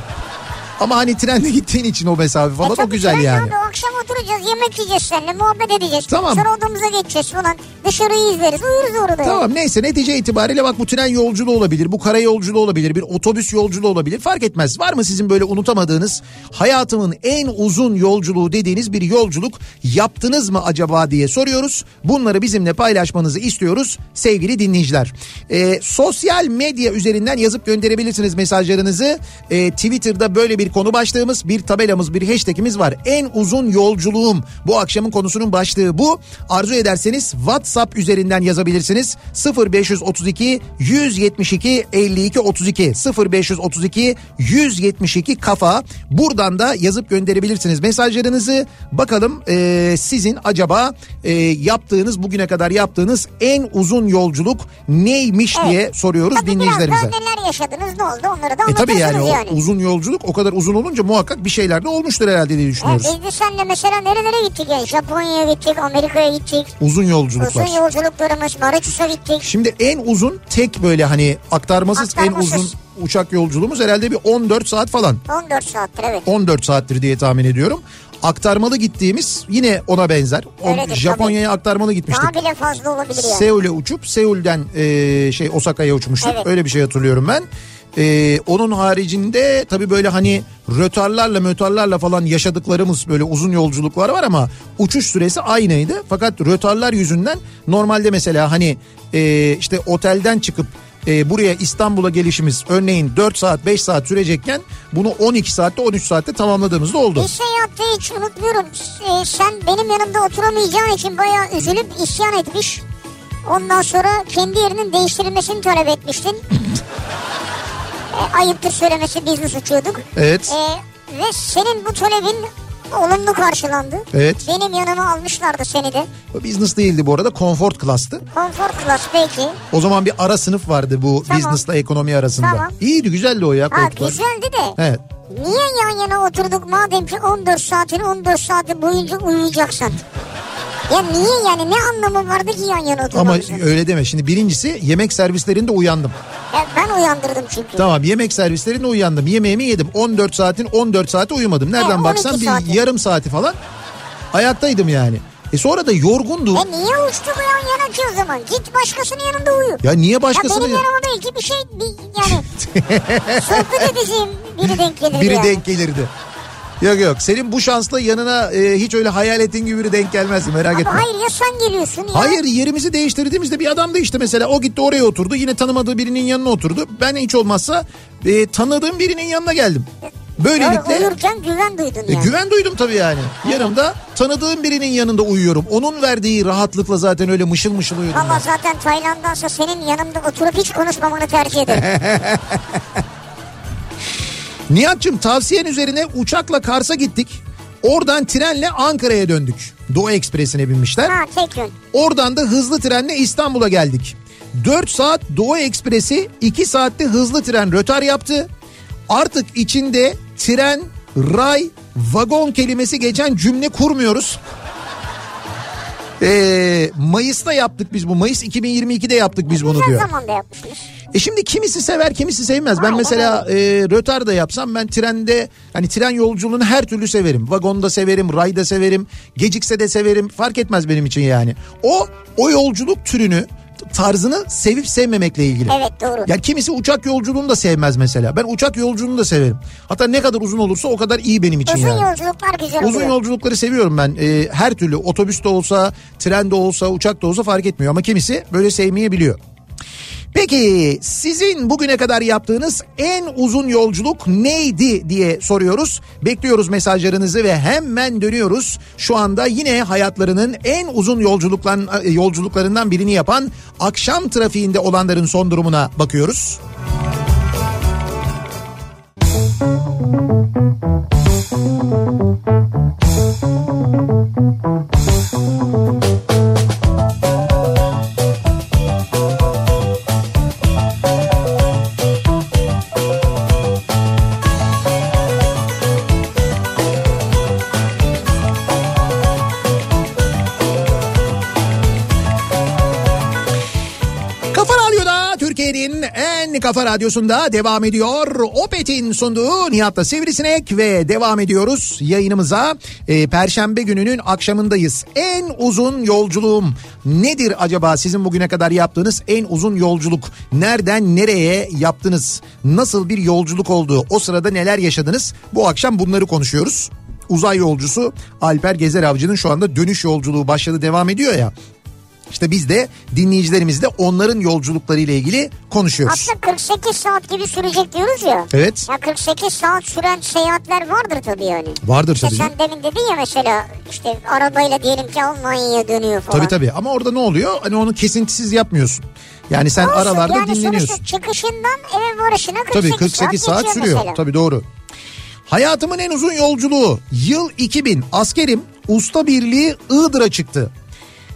[SPEAKER 1] Ama hani trenle gittiğin için o mesafe falan
[SPEAKER 3] e
[SPEAKER 1] o güzel yani.
[SPEAKER 3] Abi, akşam oturacağız yemek yiyeceğiz seninle muhabbet edeceğiz.
[SPEAKER 1] Tamam.
[SPEAKER 3] Sonra odamıza geçeceğiz falan. Dışarıyı izleriz uyuruz orada.
[SPEAKER 1] Tamam neyse netice itibariyle bak bu tren yolculuğu olabilir, bu kara yolculuğu olabilir, bir otobüs yolculuğu olabilir fark etmez. Var mı sizin böyle unutamadığınız hayatımın en uzun yolculuğu dediğiniz bir yolculuk yaptınız mı acaba diye soruyoruz. Bunları bizimle paylaşmanızı istiyoruz sevgili dinleyiciler. Ee, sosyal medya üzerinden yazıp gönderebilirsiniz mesajlarınızı. Ee, Twitter'da böyle bir konu başlığımız, bir tabelamız, bir hashtagimiz var. En uzun yolculuğum bu akşamın konusunun başlığı bu. Arzu ederseniz WhatsApp üzerinden yazabilirsiniz. 0532 172 52 32 0532 172 kafa. Buradan da yazıp gönderebilirsiniz mesajlarınızı. Bakalım e, sizin acaba e, yaptığınız bugüne kadar yaptığınız en uzun yolculuk neymiş
[SPEAKER 3] Evet.
[SPEAKER 1] diye soruyoruz
[SPEAKER 3] Tabii
[SPEAKER 1] dinleyicilerimize.
[SPEAKER 3] daha neler yaşadınız ne oldu onları da
[SPEAKER 1] E tabii yani,
[SPEAKER 3] anlatırsınız
[SPEAKER 1] o
[SPEAKER 3] yani.
[SPEAKER 1] uzun yolculuk o kadar uzun olunca muhakkak bir şeyler de olmuştur herhalde diye düşünüyoruz.
[SPEAKER 3] biz de senle mesela nerelere gittik ya? Japonya'ya gittik, Amerika'ya gittik.
[SPEAKER 1] Uzun yolculuklar.
[SPEAKER 3] Uzun yolculuklarımız, Mauritius'a gittik.
[SPEAKER 1] Şimdi en uzun tek böyle hani aktarmasız, en
[SPEAKER 3] Aktarmasız.
[SPEAKER 1] uzun uçak yolculuğumuz herhalde bir 14 saat falan.
[SPEAKER 3] 14 saattir evet.
[SPEAKER 1] 14 saattir diye tahmin ediyorum. Aktarmalı gittiğimiz yine ona benzer.
[SPEAKER 3] Öyledir,
[SPEAKER 1] Japonya'ya aktarmalı gitmiştik.
[SPEAKER 3] Daha bile fazla olabilir yani.
[SPEAKER 1] Seul'e uçup Seul'den e, şey Osaka'ya uçmuştuk.
[SPEAKER 3] Evet.
[SPEAKER 1] Öyle bir şey hatırlıyorum ben. E, onun haricinde tabii böyle hani rötarlarla mötarlarla falan yaşadıklarımız böyle uzun yolculuklar var ama uçuş süresi aynıydı. Fakat rötarlar yüzünden normalde mesela hani e, işte otelden çıkıp e, buraya İstanbul'a gelişimiz örneğin 4 saat 5 saat sürecekken bunu 12 saatte 13 saatte tamamladığımız da oldu.
[SPEAKER 3] Bir seyahatte hiç unutmuyorum. Ee, sen benim yanımda oturamayacağın için bayağı üzülüp isyan etmiş. Ondan sonra kendi yerinin değiştirilmesini talep etmiştin. e, ayıptır söylemesi business uçuyorduk.
[SPEAKER 1] Evet.
[SPEAKER 3] E, ve senin bu talebin olumlu karşılandı.
[SPEAKER 1] Evet.
[SPEAKER 3] Benim yanıma almışlardı seni de.
[SPEAKER 1] Business değildi bu arada comfort class'tı.
[SPEAKER 3] Konfor klas peki.
[SPEAKER 1] O zaman bir ara sınıf vardı bu
[SPEAKER 3] Tamam.
[SPEAKER 1] business'la ekonomi arasında.
[SPEAKER 3] Tamam.
[SPEAKER 1] İyiydi güzeldi o ya
[SPEAKER 3] Ha güzeldi de.
[SPEAKER 1] Evet.
[SPEAKER 3] Niye yan yana oturduk madem ki 14 saatin 14 saati boyunca uyuyacaksın? Ya niye yani ne anlamı vardı ki yan yana
[SPEAKER 1] Ama
[SPEAKER 3] oturmamızın?
[SPEAKER 1] öyle deme. Şimdi birincisi yemek servislerinde uyandım.
[SPEAKER 3] Ya ben uyandırdım çünkü.
[SPEAKER 1] Tamam yemek servislerinde uyandım. Yemeğimi yedim. 14 saatin 14 saati uyumadım. Nereden
[SPEAKER 3] 12
[SPEAKER 1] baksan bir
[SPEAKER 3] saati.
[SPEAKER 1] yarım saati falan ayaktaydım yani. E sonra da yorgundum.
[SPEAKER 3] E niye uçtuk yan yana ki o zaman? Git başkasının yanında uyu.
[SPEAKER 1] Ya niye
[SPEAKER 3] Ya
[SPEAKER 1] başkasını...
[SPEAKER 3] benim yanıma belki bir şey bir, yani sohbet edeceğim biri denk gelir
[SPEAKER 1] Biri
[SPEAKER 3] yani.
[SPEAKER 1] denk gelirdi. Yok yok senin bu şansla yanına e, hiç öyle hayal ettiğin gibi biri denk gelmezdi merak
[SPEAKER 3] Ama
[SPEAKER 1] etme.
[SPEAKER 3] hayır ya sen geliyorsun ya.
[SPEAKER 1] Hayır yerimizi değiştirdiğimizde bir adam da işte mesela o gitti oraya oturdu yine tanımadığı birinin yanına oturdu. Ben hiç olmazsa e, tanıdığım birinin yanına geldim. Böylelikle
[SPEAKER 3] Uyurken güven duydun
[SPEAKER 1] e,
[SPEAKER 3] yani.
[SPEAKER 1] güven duydum tabii yani. Yanımda tanıdığım birinin yanında uyuyorum. Onun verdiği rahatlıkla zaten öyle mışıl mışıl uyudum.
[SPEAKER 3] Valla
[SPEAKER 1] ben.
[SPEAKER 3] zaten Tayland'dansa senin yanımda oturup hiç konuşmamanı tercih ederim.
[SPEAKER 1] Nihat'cığım tavsiyen üzerine uçakla Kars'a gittik. Oradan trenle Ankara'ya döndük. Doğu Ekspresi'ne binmişler.
[SPEAKER 3] ha tek yön.
[SPEAKER 1] Oradan da hızlı trenle İstanbul'a geldik. 4 saat Doğu Ekspresi 2 saatte hızlı tren rötar yaptı. Artık içinde tren, ray, vagon kelimesi geçen cümle kurmuyoruz. Ee, Mayıs'ta yaptık biz bu. Mayıs 2022'de yaptık biz bunu diyor.
[SPEAKER 3] zamanda yapmışsınız.
[SPEAKER 1] E şimdi kimisi sever kimisi sevmez. Ben mesela e, rötar da yapsam ben trende hani tren yolculuğunu her türlü severim. Vagonda severim, rayda severim, gecikse de severim. Fark etmez benim için yani. O o yolculuk türünü tarzını sevip sevmemekle ilgili.
[SPEAKER 3] Evet doğru.
[SPEAKER 1] Ya kimisi uçak yolculuğunu da sevmez mesela. Ben uçak yolculuğunu da severim. Hatta ne kadar uzun olursa o kadar iyi benim için
[SPEAKER 3] Uzun
[SPEAKER 1] yani.
[SPEAKER 3] yolculuklar güzel
[SPEAKER 1] Uzun
[SPEAKER 3] oluyor.
[SPEAKER 1] yolculukları seviyorum ben. Ee, her türlü otobüste olsa, trende olsa, uçakta olsa fark etmiyor. Ama kimisi böyle sevmeyebiliyor. Peki sizin bugüne kadar yaptığınız en uzun yolculuk neydi diye soruyoruz. Bekliyoruz mesajlarınızı ve hemen dönüyoruz. Şu anda yine hayatlarının en uzun yolculuklarından birini yapan akşam trafiğinde olanların son durumuna bakıyoruz. Türkiye'nin en kafa radyosunda devam ediyor. Opet'in sunduğu Nihat'la Sivrisinek ve devam ediyoruz yayınımıza. Ee, Perşembe gününün akşamındayız. En uzun yolculuğum nedir acaba sizin bugüne kadar yaptığınız en uzun yolculuk? Nereden nereye yaptınız? Nasıl bir yolculuk oldu? O sırada neler yaşadınız? Bu akşam bunları konuşuyoruz. Uzay yolcusu Alper Gezer Avcı'nın şu anda dönüş yolculuğu başladı devam ediyor ya. İşte biz de dinleyicilerimizle onların yolculukları ile ilgili konuşuyoruz.
[SPEAKER 3] Aslında 48 saat gibi sürecek diyoruz ya.
[SPEAKER 1] Evet.
[SPEAKER 3] Ya 48 saat süren seyahatler vardır tabii yani.
[SPEAKER 1] Vardır
[SPEAKER 3] İşte
[SPEAKER 1] tabii.
[SPEAKER 3] sen demin dedin ya mesela işte arabayla diyelim ki Almanya'ya dönüyor falan.
[SPEAKER 1] Tabii tabii ama orada ne oluyor? Hani onu kesintisiz yapmıyorsun. Yani sen
[SPEAKER 3] Olsun,
[SPEAKER 1] aralarda
[SPEAKER 3] yani
[SPEAKER 1] dinleniyorsun.
[SPEAKER 3] çıkışından eve varışına 48,
[SPEAKER 1] Tabii 48 saat,
[SPEAKER 3] geçiyor
[SPEAKER 1] sürüyor.
[SPEAKER 3] mesela.
[SPEAKER 1] Tabii doğru. Hayatımın en uzun yolculuğu yıl 2000 askerim usta birliği Iğdır'a çıktı.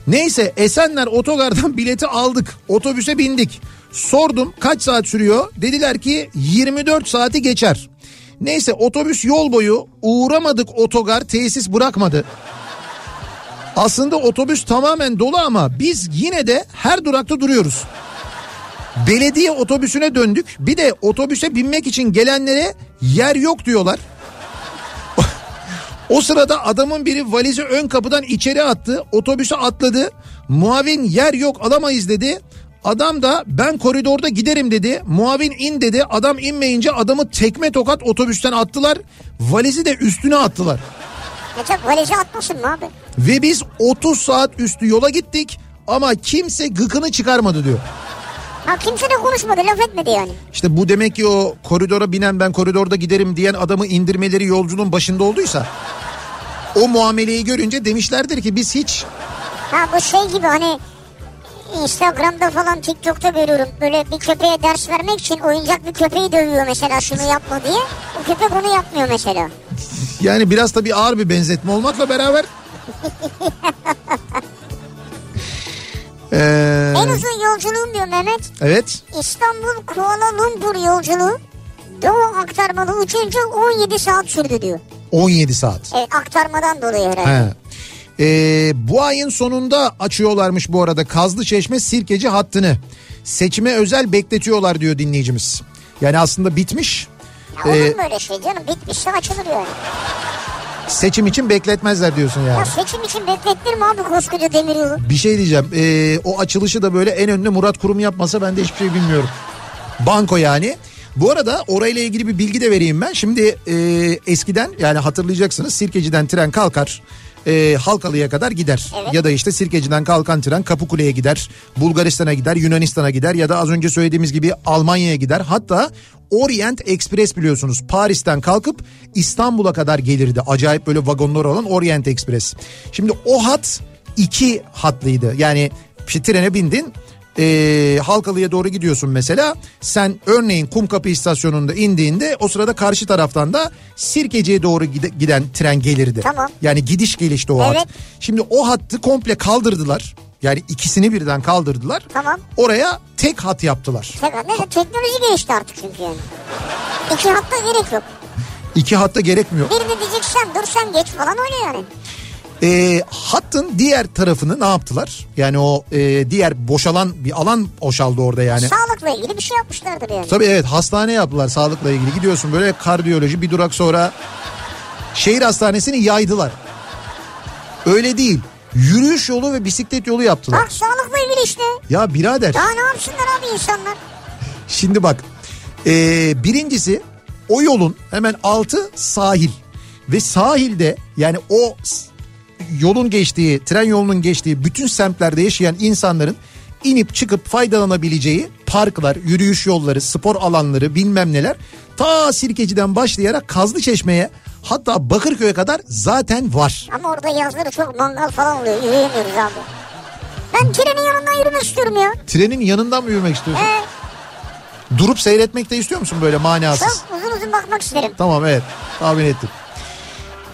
[SPEAKER 1] Neyse Esenler otogardan bileti aldık otobüse bindik. Sordum kaç saat sürüyor dediler ki 24 saati geçer. Neyse otobüs yol boyu uğramadık otogar tesis bırakmadı. Aslında otobüs tamamen dolu ama biz yine de her durakta duruyoruz. Belediye otobüsüne döndük. Bir de otobüse binmek için gelenlere yer yok diyorlar. O sırada adamın biri valizi ön kapıdan içeri attı. Otobüse atladı. Muavin yer yok alamayız dedi. Adam da ben koridorda giderim dedi. Muavin in dedi. Adam inmeyince adamı tekme tokat otobüsten attılar. Valizi de üstüne attılar.
[SPEAKER 3] Ya tabii valizi atmasın mı abi?
[SPEAKER 1] Ve biz 30 saat üstü yola gittik ama kimse gıkını çıkarmadı diyor.
[SPEAKER 3] Ha kimse de konuşmadı laf etmedi yani.
[SPEAKER 1] İşte bu demek ki o koridora binen ben koridorda giderim diyen adamı indirmeleri yolculuğun başında olduysa o muameleyi görünce demişlerdir ki biz hiç
[SPEAKER 3] Ha bu şey gibi hani Instagram'da falan TikTok'ta görüyorum. Böyle bir köpeğe ders vermek için oyuncak bir köpeği dövüyor mesela şunu yapma diye. O köpek onu yapmıyor mesela.
[SPEAKER 1] yani biraz da bir ağır bir benzetme olmakla beraber Ee,
[SPEAKER 3] En uzun yolculuğum diyor Mehmet.
[SPEAKER 1] evet
[SPEAKER 3] İstanbul Kuala Lumpur yolculuğu Doğu aktarmalı uçunca 17 saat sürdü diyor.
[SPEAKER 1] 17 saat.
[SPEAKER 3] Evet aktarmadan dolayı herhalde.
[SPEAKER 1] He. Ee, bu ayın sonunda açıyorlarmış bu arada Kazlı Çeşme Sirkeci hattını. Seçime özel bekletiyorlar diyor dinleyicimiz. Yani aslında bitmiş.
[SPEAKER 3] Ya olur
[SPEAKER 1] Ee,
[SPEAKER 3] mu öyle şey canım? Bitmişse açılır yani.
[SPEAKER 1] Seçim için bekletmezler diyorsun yani.
[SPEAKER 3] Ya seçim için beklettir mi abi koskoca demiryolu?
[SPEAKER 1] Bir şey diyeceğim. Ee, o açılışı da böyle en önde Murat Kurum yapmasa ben de hiçbir şey bilmiyorum. Banko yani. Bu arada orayla ilgili bir bilgi de vereyim ben. Şimdi e, eskiden yani hatırlayacaksınız Sirkeci'den tren kalkar. E, Halkalı'ya kadar gider.
[SPEAKER 3] Evet.
[SPEAKER 1] Ya da işte Sirkeci'den kalkan tren Kapıkule'ye gider. Bulgaristan'a gider, Yunanistan'a gider ya da az önce söylediğimiz gibi Almanya'ya gider. Hatta Orient Express biliyorsunuz Paris'ten kalkıp İstanbul'a kadar gelirdi. Acayip böyle vagonlar olan Orient Express. Şimdi o hat iki hatlıydı. Yani işte trene bindin e, Halkalı'ya doğru gidiyorsun mesela. Sen örneğin Kumkapı istasyonunda indiğinde o sırada karşı taraftan da Sirkeci'ye doğru gide- giden tren gelirdi.
[SPEAKER 3] Tamam.
[SPEAKER 1] Yani gidiş gelişti o
[SPEAKER 3] Evet.
[SPEAKER 1] hat. Şimdi o hattı komple kaldırdılar. Yani ikisini birden kaldırdılar.
[SPEAKER 3] Tamam.
[SPEAKER 1] Oraya tek hat yaptılar.
[SPEAKER 3] Tekrar neyse teknoloji gelişti artık çünkü yani. İki hatta gerek yok.
[SPEAKER 1] İki hatta gerekmiyor.
[SPEAKER 3] Birini diyeceksen dur sen geç falan öyle yani.
[SPEAKER 1] E, hattın diğer tarafını ne yaptılar? Yani o e, diğer boşalan bir alan boşaldı orada yani.
[SPEAKER 3] Sağlıkla ilgili bir şey yapmışlardır yani.
[SPEAKER 1] Tabii evet hastane yaptılar sağlıkla ilgili. Gidiyorsun böyle kardiyoloji bir durak sonra şehir hastanesini yaydılar. Öyle değil. Yürüyüş yolu ve bisiklet yolu yaptılar.
[SPEAKER 3] Bak sağlıkla ilgili işte.
[SPEAKER 1] Ya birader
[SPEAKER 3] Daha ne yapsınlar abi insanlar?
[SPEAKER 1] şimdi bak ee, birincisi o yolun hemen altı sahil. Ve sahilde yani o yolun geçtiği tren yolunun geçtiği bütün semtlerde yaşayan insanların inip çıkıp faydalanabileceği parklar, yürüyüş yolları, spor alanları bilmem neler ta Sirkeci'den başlayarak Kazlı Çeşme'ye hatta Bakırköy'e kadar zaten var.
[SPEAKER 3] Ama orada yazları çok mangal falan oluyor. Yürüyemiyoruz abi. Ben trenin yanından yürümek istiyorum ya.
[SPEAKER 1] Trenin yanından mı yürümek istiyorsun?
[SPEAKER 3] Ee,
[SPEAKER 1] Durup seyretmek de istiyor musun böyle manasız?
[SPEAKER 3] çok uzun uzun bakmak isterim.
[SPEAKER 1] Tamam evet tahmin ettim.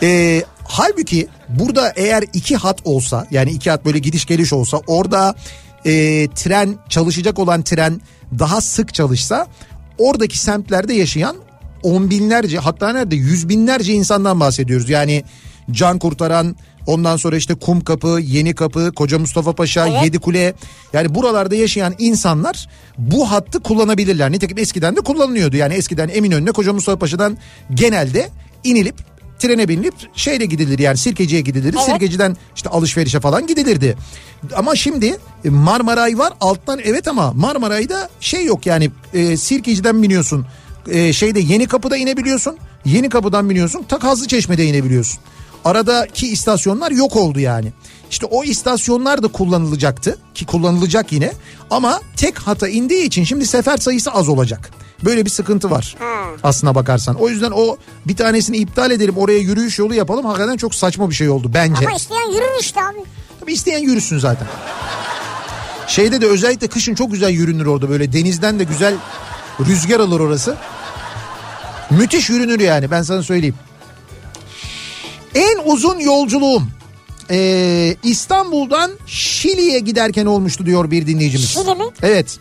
[SPEAKER 1] Ee, halbuki burada eğer iki hat olsa yani iki hat böyle gidiş geliş olsa orada e, tren çalışacak olan tren daha sık çalışsa oradaki semtlerde yaşayan on binlerce hatta nerede yüz binlerce insandan bahsediyoruz. Yani can kurtaran Ondan sonra işte Kum Kapı, Yeni Kapı, Koca Mustafa Paşa,
[SPEAKER 3] Evet.
[SPEAKER 1] Yedikule. Yani buralarda yaşayan insanlar bu hattı kullanabilirler. Nitekim eskiden de kullanılıyordu. Yani eskiden Eminönü'ne Koca Mustafa Paşa'dan genelde inilip trene binilip şeyle gidilir yani Sirkeci'ye gidilir.
[SPEAKER 3] Evet.
[SPEAKER 1] Sirkeci'den işte alışverişe falan gidilirdi. Ama şimdi e, Marmaray var alttan evet ama Marmaray'da şey yok yani e, Sirkeci'den biniyorsun. E, şeyde Yeni Kapı'da inebiliyorsun. Yeni Kapı'dan biniyorsun. Ta Kazlı Çeşme'de inebiliyorsun. Aradaki istasyonlar yok oldu yani. İşte o istasyonlar da kullanılacaktı ki kullanılacak yine. Ama tek hata indiği için şimdi sefer sayısı az olacak. Böyle bir sıkıntı var aslına bakarsan. O yüzden o bir tanesini iptal edelim oraya yürüyüş yolu yapalım. Hakikaten çok saçma bir şey oldu bence.
[SPEAKER 3] Ama isteyen yürür işte abi.
[SPEAKER 1] Tabii isteyen yürüsün zaten. Şeyde de özellikle kışın çok güzel yürünür orada böyle denizden de güzel rüzgar alır orası. Müthiş yürünür yani ben sana söyleyeyim. En uzun yolculuğum ee, İstanbul'dan Şili'ye giderken olmuştu diyor bir dinleyicimiz.
[SPEAKER 3] Şili mi?
[SPEAKER 1] Evet.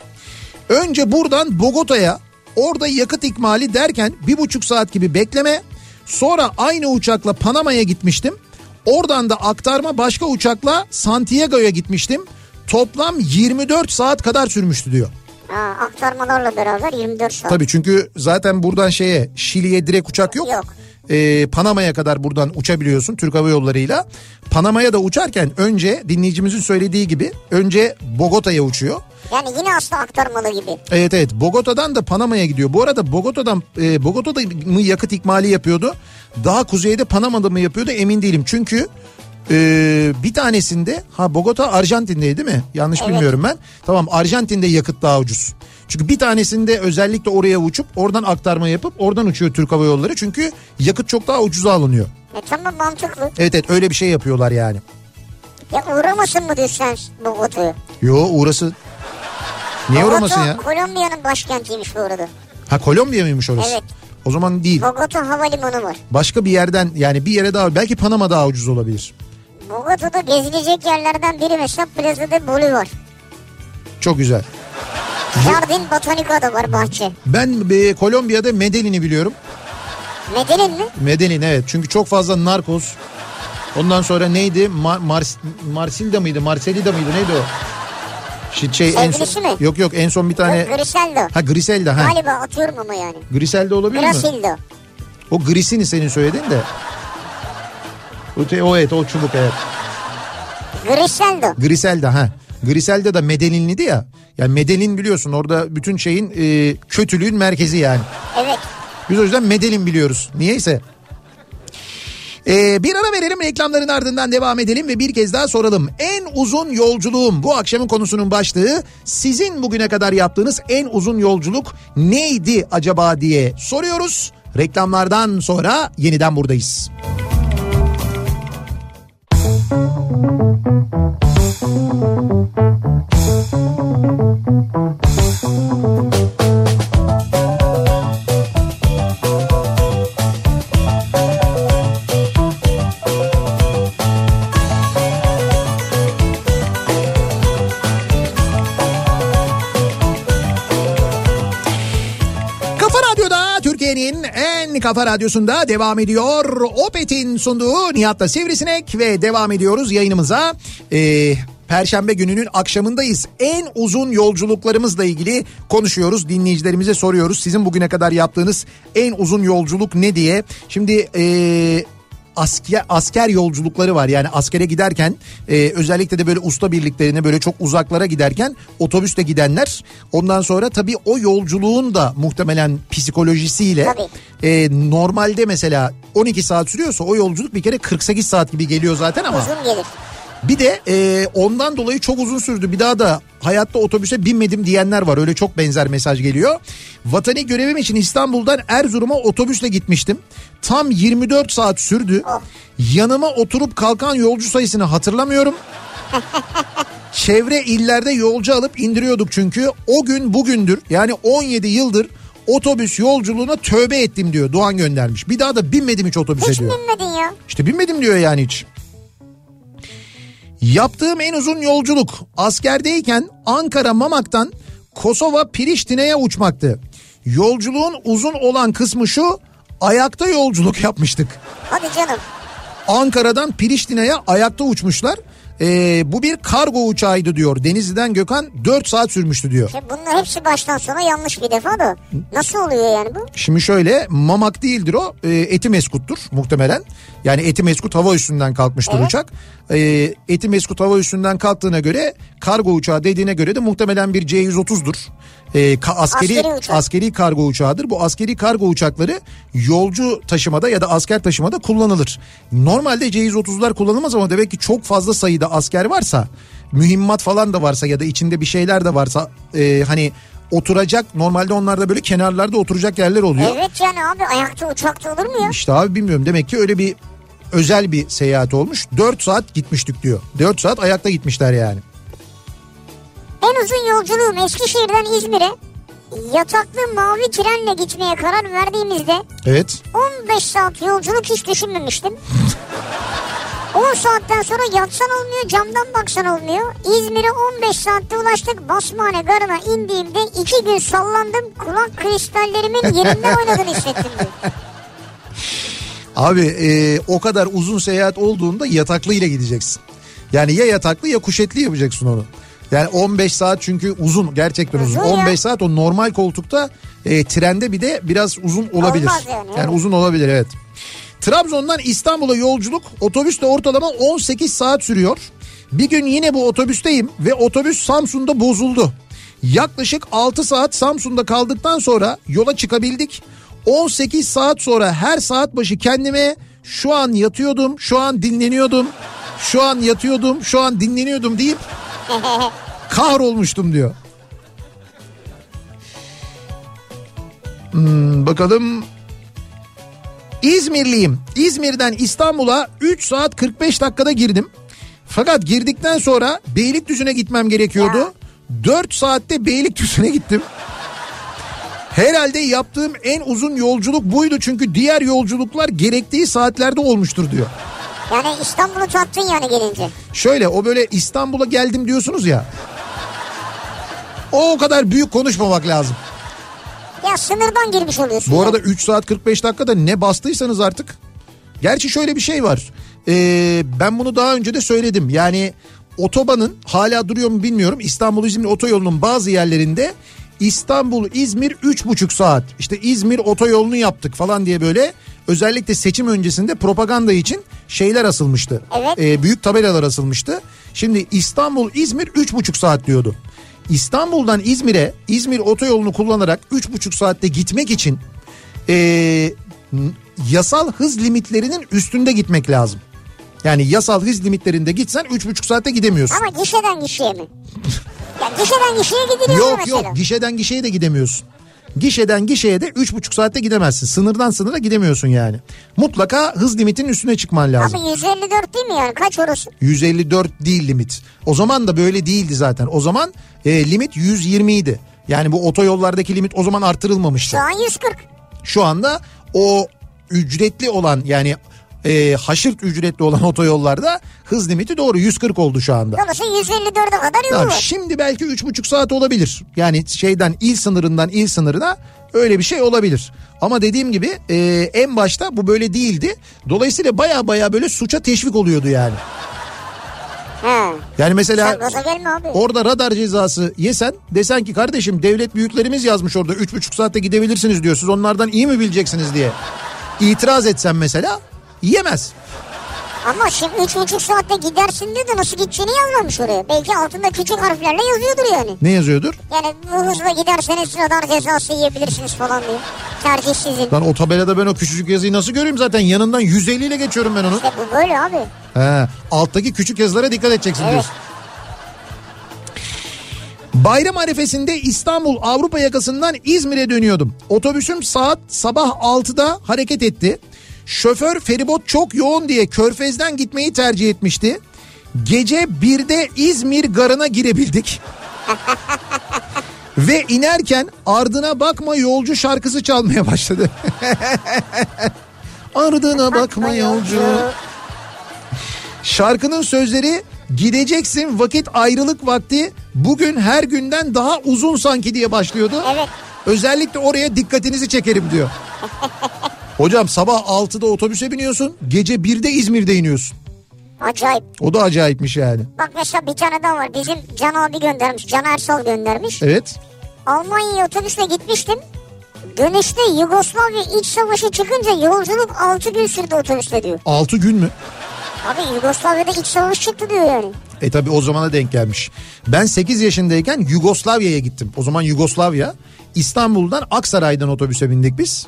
[SPEAKER 1] Önce buradan Bogota'ya orada yakıt ikmali derken bir buçuk saat gibi bekleme. Sonra aynı uçakla Panama'ya gitmiştim. Oradan da aktarma başka uçakla Santiago'ya gitmiştim. Toplam 24 saat kadar sürmüştü diyor.
[SPEAKER 3] Ha, aktarmalarla beraber 24 saat.
[SPEAKER 1] Tabii çünkü zaten buradan şeye Şili'ye direkt uçak yok.
[SPEAKER 3] Yok.
[SPEAKER 1] Ee, Panama'ya kadar buradan uçabiliyorsun Türk Hava Yolları'yla. Panama'ya da uçarken önce dinleyicimizin söylediği gibi önce Bogota'ya uçuyor.
[SPEAKER 3] Yani yine aslında aktarmalı gibi.
[SPEAKER 1] Evet evet Bogota'dan da Panama'ya gidiyor. Bu arada Bogota'dan e, Bogota'da mı yakıt ikmali yapıyordu? Daha kuzeyde Panama'da mı yapıyordu emin değilim. Çünkü e, bir tanesinde ha Bogota Arjantin'deydi değil mi? Yanlış
[SPEAKER 3] Evet.
[SPEAKER 1] bilmiyorum ben. Tamam Arjantin'de yakıt daha ucuz. Çünkü bir tanesinde özellikle oraya uçup oradan aktarma yapıp oradan uçuyor Türk Hava Yolları. Çünkü yakıt çok daha ucuza alınıyor.
[SPEAKER 3] E tamam mantıklı.
[SPEAKER 1] Evet evet öyle bir şey yapıyorlar yani.
[SPEAKER 3] Ya uğramasın mı diyorsun sen Bogota'ya?
[SPEAKER 1] Yo uğrası... Niye uğramasın ya?
[SPEAKER 3] Kolombiya'nın başkentiymiş bu arada.
[SPEAKER 1] Ha Kolombiya mıymış orası?
[SPEAKER 3] Evet.
[SPEAKER 1] O zaman değil.
[SPEAKER 3] Bogota havalimanı var.
[SPEAKER 1] Başka bir yerden yani bir yere daha belki Panama daha ucuz olabilir.
[SPEAKER 3] Bogota'da gezilecek yerlerden biri mesela Plaza de Bolívar.
[SPEAKER 1] Çok güzel.
[SPEAKER 3] Jardin Botanica da var bahçe.
[SPEAKER 1] Ben e, Kolombiya'da Medellin'i biliyorum.
[SPEAKER 3] Medellin mi?
[SPEAKER 1] Medellin evet çünkü çok fazla narkoz. Ondan sonra neydi? Mar Mars Marsilda mıydı? Marcelida mıydı? Neydi o? Şey, şey, en son,
[SPEAKER 3] mi?
[SPEAKER 1] Yok yok en son bir tane...
[SPEAKER 3] Griseldo.
[SPEAKER 1] Ha Griselda ha.
[SPEAKER 3] Galiba atıyorum ama yani.
[SPEAKER 1] Griselda olabilir mi?
[SPEAKER 3] Grasildo.
[SPEAKER 1] O Grisini senin söylediğin de. O, o evet o çubuk evet.
[SPEAKER 3] Griseldo.
[SPEAKER 1] Griselda ha. Griselda da Medellинliydi ya. Yani Medellin biliyorsun orada bütün şeyin e, kötülüğün merkezi yani.
[SPEAKER 3] Evet.
[SPEAKER 1] Biz o yüzden Medellin biliyoruz. Niyeyse. Ee, bir ara verelim reklamların ardından devam edelim ve bir kez daha soralım. En uzun yolculuğum bu akşamın konusunun başlığı sizin bugüne kadar yaptığınız en uzun yolculuk neydi acaba diye soruyoruz. Reklamlardan sonra yeniden buradayız. En kafa radyosunda devam ediyor. Opet'in sunduğu Nihat'la Sivrisinek ve devam ediyoruz yayınımıza. Ee, Perşembe gününün akşamındayız. En uzun yolculuklarımızla ilgili konuşuyoruz. Dinleyicilerimize soruyoruz. Sizin bugüne kadar yaptığınız en uzun yolculuk ne diye. Şimdi ee, asker asker yolculukları var. Yani askere giderken e, özellikle de böyle usta birliklerine böyle çok uzaklara giderken otobüste gidenler ondan sonra tabii o yolculuğun da muhtemelen psikolojisiyle
[SPEAKER 3] Tabii.
[SPEAKER 1] e, normalde mesela 12 saat sürüyorsa o yolculuk bir kere 48 saat gibi geliyor zaten ama
[SPEAKER 3] Uzun gelir.
[SPEAKER 1] Bir de e, ondan dolayı çok uzun sürdü. Bir daha da hayatta otobüse binmedim diyenler var. Öyle çok benzer mesaj geliyor. Vatani görevim için İstanbul'dan Erzurum'a otobüsle gitmiştim. Tam 24 saat sürdü. Yanıma oturup kalkan yolcu sayısını hatırlamıyorum. Çevre illerde yolcu alıp indiriyorduk çünkü. O gün bugündür yani 17 yıldır otobüs yolculuğuna tövbe ettim diyor. Doğan göndermiş. Bir daha da binmedim hiç otobüse
[SPEAKER 3] Hiç
[SPEAKER 1] diyor.
[SPEAKER 3] binmedin ya.
[SPEAKER 1] İşte binmedim diyor yani hiç. Yaptığım en uzun yolculuk askerdeyken Ankara Mamak'tan Kosova Priştine'ye uçmaktı. Yolculuğun uzun olan kısmı şu ayakta yolculuk yapmıştık.
[SPEAKER 3] Hadi canım.
[SPEAKER 1] Ankara'dan Priştine'ye ayakta uçmuşlar. Ee, bu bir kargo uçağıydı diyor. Denizli'den Gökhan 4 saat sürmüştü diyor.
[SPEAKER 3] İşte bunlar hepsi baştan sona yanlış bir defa da. Nasıl oluyor yani bu?
[SPEAKER 1] Şimdi şöyle Mamak değildir o e, Etimeskut'tur muhtemelen. Yani Etimeskut hava üstünden kalkmıştır
[SPEAKER 3] Evet.
[SPEAKER 1] uçak. E, Etimeskut hava üstünden kalktığına göre kargo uçağı dediğine göre de muhtemelen bir C-130'dur. E, ka- askeri,
[SPEAKER 3] Askeri uçak.
[SPEAKER 1] askeri kargo uçağıdır. Bu askeri kargo uçakları yolcu taşımada ya da asker taşımada kullanılır. Normalde C-130'lar kullanılmaz ama demek ki çok fazla sayıda asker varsa mühimmat falan da varsa ya da içinde bir şeyler de varsa e, hani oturacak normalde onlarda böyle kenarlarda oturacak yerler oluyor.
[SPEAKER 3] Evet yani abi ayakta uçakta olur mu ya?
[SPEAKER 1] İşte abi bilmiyorum demek ki öyle bir özel bir seyahat olmuş. 4 saat gitmiştik diyor. 4 saat ayakta gitmişler yani.
[SPEAKER 3] En uzun yolculuğum Eskişehir'den İzmir'e yataklı mavi trenle gitmeye karar verdiğimizde
[SPEAKER 1] Evet.
[SPEAKER 3] 15 saat yolculuk hiç düşünmemiştim. 10 saatten sonra yatsan olmuyor camdan baksan olmuyor. İzmir'e 15 saatte ulaştık. Basmane garına indiğimde 2 gün sallandım. Kulak kristallerimin yerinden oynadığını hissettim diyor.
[SPEAKER 1] Abi e, o kadar uzun seyahat olduğunda yataklı ile gideceksin. Yani ya yataklı ya kuşetli yapacaksın onu. Yani 15 saat çünkü uzun gerçekten uzun.
[SPEAKER 3] Uzun ya.
[SPEAKER 1] 15 saat o normal koltukta e, trende bir de biraz uzun olabilir.
[SPEAKER 3] Olmaz yani, evet.
[SPEAKER 1] uzun olabilir evet. Trabzon'dan İstanbul'a yolculuk otobüste ortalama 18 saat sürüyor. Bir gün yine bu otobüsteyim ve otobüs Samsun'da bozuldu. Yaklaşık 6 saat Samsun'da kaldıktan sonra yola çıkabildik. 18 saat sonra her saat başı kendime şu an yatıyordum, şu an dinleniyordum, şu an yatıyordum, şu an dinleniyordum deyip kahrolmuştum diyor. Hmm, bakalım İzmirliyim. İzmir'den İstanbul'a 3 saat 45 dakikada girdim. Fakat girdikten sonra Beylikdüzü'ne gitmem gerekiyordu. 4 saatte Beylikdüzü'ne gittim. Herhalde yaptığım en uzun yolculuk buydu çünkü diğer yolculuklar gerektiği saatlerde olmuştur diyor.
[SPEAKER 3] Yani İstanbul'u tattın yani gelince.
[SPEAKER 1] Şöyle o böyle İstanbul'a geldim diyorsunuz ya. O o kadar büyük konuşmamak lazım.
[SPEAKER 3] Ya sınırdan girmiş oluyorsun.
[SPEAKER 1] Bu arada 3 saat 45 dakikada ne bastıysanız artık. Gerçi şöyle bir şey var. Ee, ben bunu daha önce de söyledim. Yani otobanın hala duruyor mu bilmiyorum. İstanbul İzmir otoyolunun bazı yerlerinde İstanbul İzmir 3,5 saat. İşte İzmir otoyolunu yaptık falan diye böyle özellikle seçim öncesinde propaganda için şeyler asılmıştı.
[SPEAKER 3] Evet.
[SPEAKER 1] Ee, büyük tabelalar asılmıştı. Şimdi İstanbul İzmir 3,5 saat diyordu. İstanbul'dan İzmir'e İzmir otoyolunu kullanarak 3,5 saatte gitmek için n- yasal hız limitlerinin üstünde gitmek lazım. Yani yasal hız limitlerinde gitsen 3,5 saatte gidemiyorsun.
[SPEAKER 3] Ama gişeden gişeye mi? ya gişeden gişeye gidiliyor
[SPEAKER 1] Yok
[SPEAKER 3] mesela?
[SPEAKER 1] yok gişeden gişeye de gidemiyorsun. Gişeden gişeye de 3,5 saatte gidemezsin. Sınırdan sınıra gidemiyorsun yani. Mutlaka hız limitinin üstüne çıkman lazım.
[SPEAKER 3] Abi 154 değil mi yani? Kaç orası?
[SPEAKER 1] 154 değil limit. O zaman da böyle değildi zaten. O zaman e, limit 120 idi. Yani bu otoyollardaki limit o zaman artırılmamıştı.
[SPEAKER 3] Şu an 140.
[SPEAKER 1] Şu anda o ücretli olan yani e, haşırt ücretli olan otoyollarda hız limiti doğru 140 oldu şu anda.
[SPEAKER 3] Dolayısıyla 154'e kadar yolu
[SPEAKER 1] Tamam,
[SPEAKER 3] var.
[SPEAKER 1] şimdi belki 3,5 saat olabilir. Yani şeyden il sınırından il sınırına öyle bir şey olabilir. Ama dediğim gibi e, en başta bu böyle değildi. Dolayısıyla baya baya böyle suça teşvik oluyordu yani.
[SPEAKER 3] He.
[SPEAKER 1] Yani mesela orada radar cezası yesen desen ki kardeşim devlet büyüklerimiz yazmış orada 3,5 saatte gidebilirsiniz diyor. Siz onlardan iyi mi bileceksiniz diye. İtiraz etsen mesela yemez.
[SPEAKER 3] Ama şimdi 3,5 saatte gidersin diyor da nasıl gideceğini yazmamış oraya. Belki altında küçük harflerle yazıyordur yani.
[SPEAKER 1] Ne yazıyordur?
[SPEAKER 3] Yani bu hızla giderseniz radar cezası yiyebilirsiniz falan diye. Tercih sizin.
[SPEAKER 1] Lan o tabelada ben o küçücük yazıyı nasıl göreyim zaten yanından 150 ile geçiyorum ben onu.
[SPEAKER 3] İşte bu böyle abi.
[SPEAKER 1] He, alttaki küçük yazılara dikkat edeceksin
[SPEAKER 3] Evet.
[SPEAKER 1] diyorsun. Bayram arifesinde İstanbul Avrupa yakasından İzmir'e dönüyordum. Otobüsüm saat sabah 6'da hareket etti. Şoför feribot çok yoğun diye Körfez'den gitmeyi tercih etmişti. Gece 1'de İzmir garına girebildik. Ve inerken ardına bakma yolcu şarkısı çalmaya başladı. ardına bakma yolcu. Şarkının sözleri gideceksin vakit ayrılık vakti bugün her günden daha uzun sanki diye başlıyordu.
[SPEAKER 3] Evet.
[SPEAKER 1] Özellikle oraya dikkatinizi çekerim diyor. Hocam sabah 6'da otobüse biniyorsun gece 1'de İzmir'de iniyorsun.
[SPEAKER 3] Acayip.
[SPEAKER 1] O da acayipmiş yani.
[SPEAKER 3] Bak mesela bir tane daha var. Bizim Can abi göndermiş. Can Ersal göndermiş.
[SPEAKER 1] Evet.
[SPEAKER 3] Almanya'ya otobüsle gitmiştim. Dönüşte Yugoslavya iç savaşı çıkınca yolculuk 6 gün sürdü otobüsle diyor.
[SPEAKER 1] 6 gün mü?
[SPEAKER 3] Abi Yugoslavya'da iç savaş çıktı diyor yani.
[SPEAKER 1] E tabi o zamana denk gelmiş. Ben 8 yaşındayken Yugoslavya'ya gittim. O zaman Yugoslavya. İstanbul'dan Aksaray'dan otobüse bindik biz.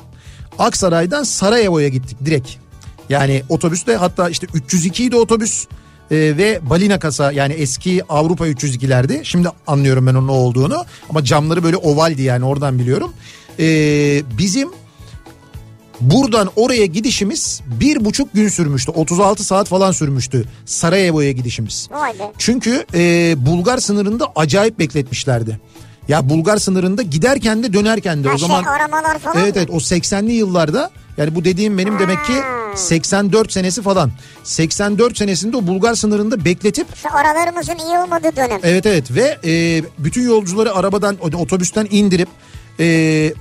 [SPEAKER 1] Aksaray'dan Sarajevo'ya gittik direkt. Yani otobüste hatta işte 302 idi otobüs e, ve balina kasa yani eski Avrupa 302'lerdi. Şimdi anlıyorum ben onun ne olduğunu ama camları böyle ovaldi yani oradan biliyorum. E, bizim Buradan oraya gidişimiz bir buçuk gün sürmüştü. 36 saat falan sürmüştü Sarajevo'ya gidişimiz.
[SPEAKER 3] Be.
[SPEAKER 1] Çünkü e, Bulgar sınırında acayip bekletmişlerdi. Ya Bulgar sınırında giderken de dönerken de
[SPEAKER 3] Her
[SPEAKER 1] o zaman
[SPEAKER 3] şey aramalar falan
[SPEAKER 1] Evet
[SPEAKER 3] mı?
[SPEAKER 1] evet o 80'li yıllarda yani bu dediğim benim demek ki 84 senesi falan. 84 senesinde o Bulgar sınırında bekletip
[SPEAKER 3] Şu aralarımızın iyi olmadığı dönem.
[SPEAKER 1] Evet evet ve e, bütün yolcuları arabadan otobüsten indirip e,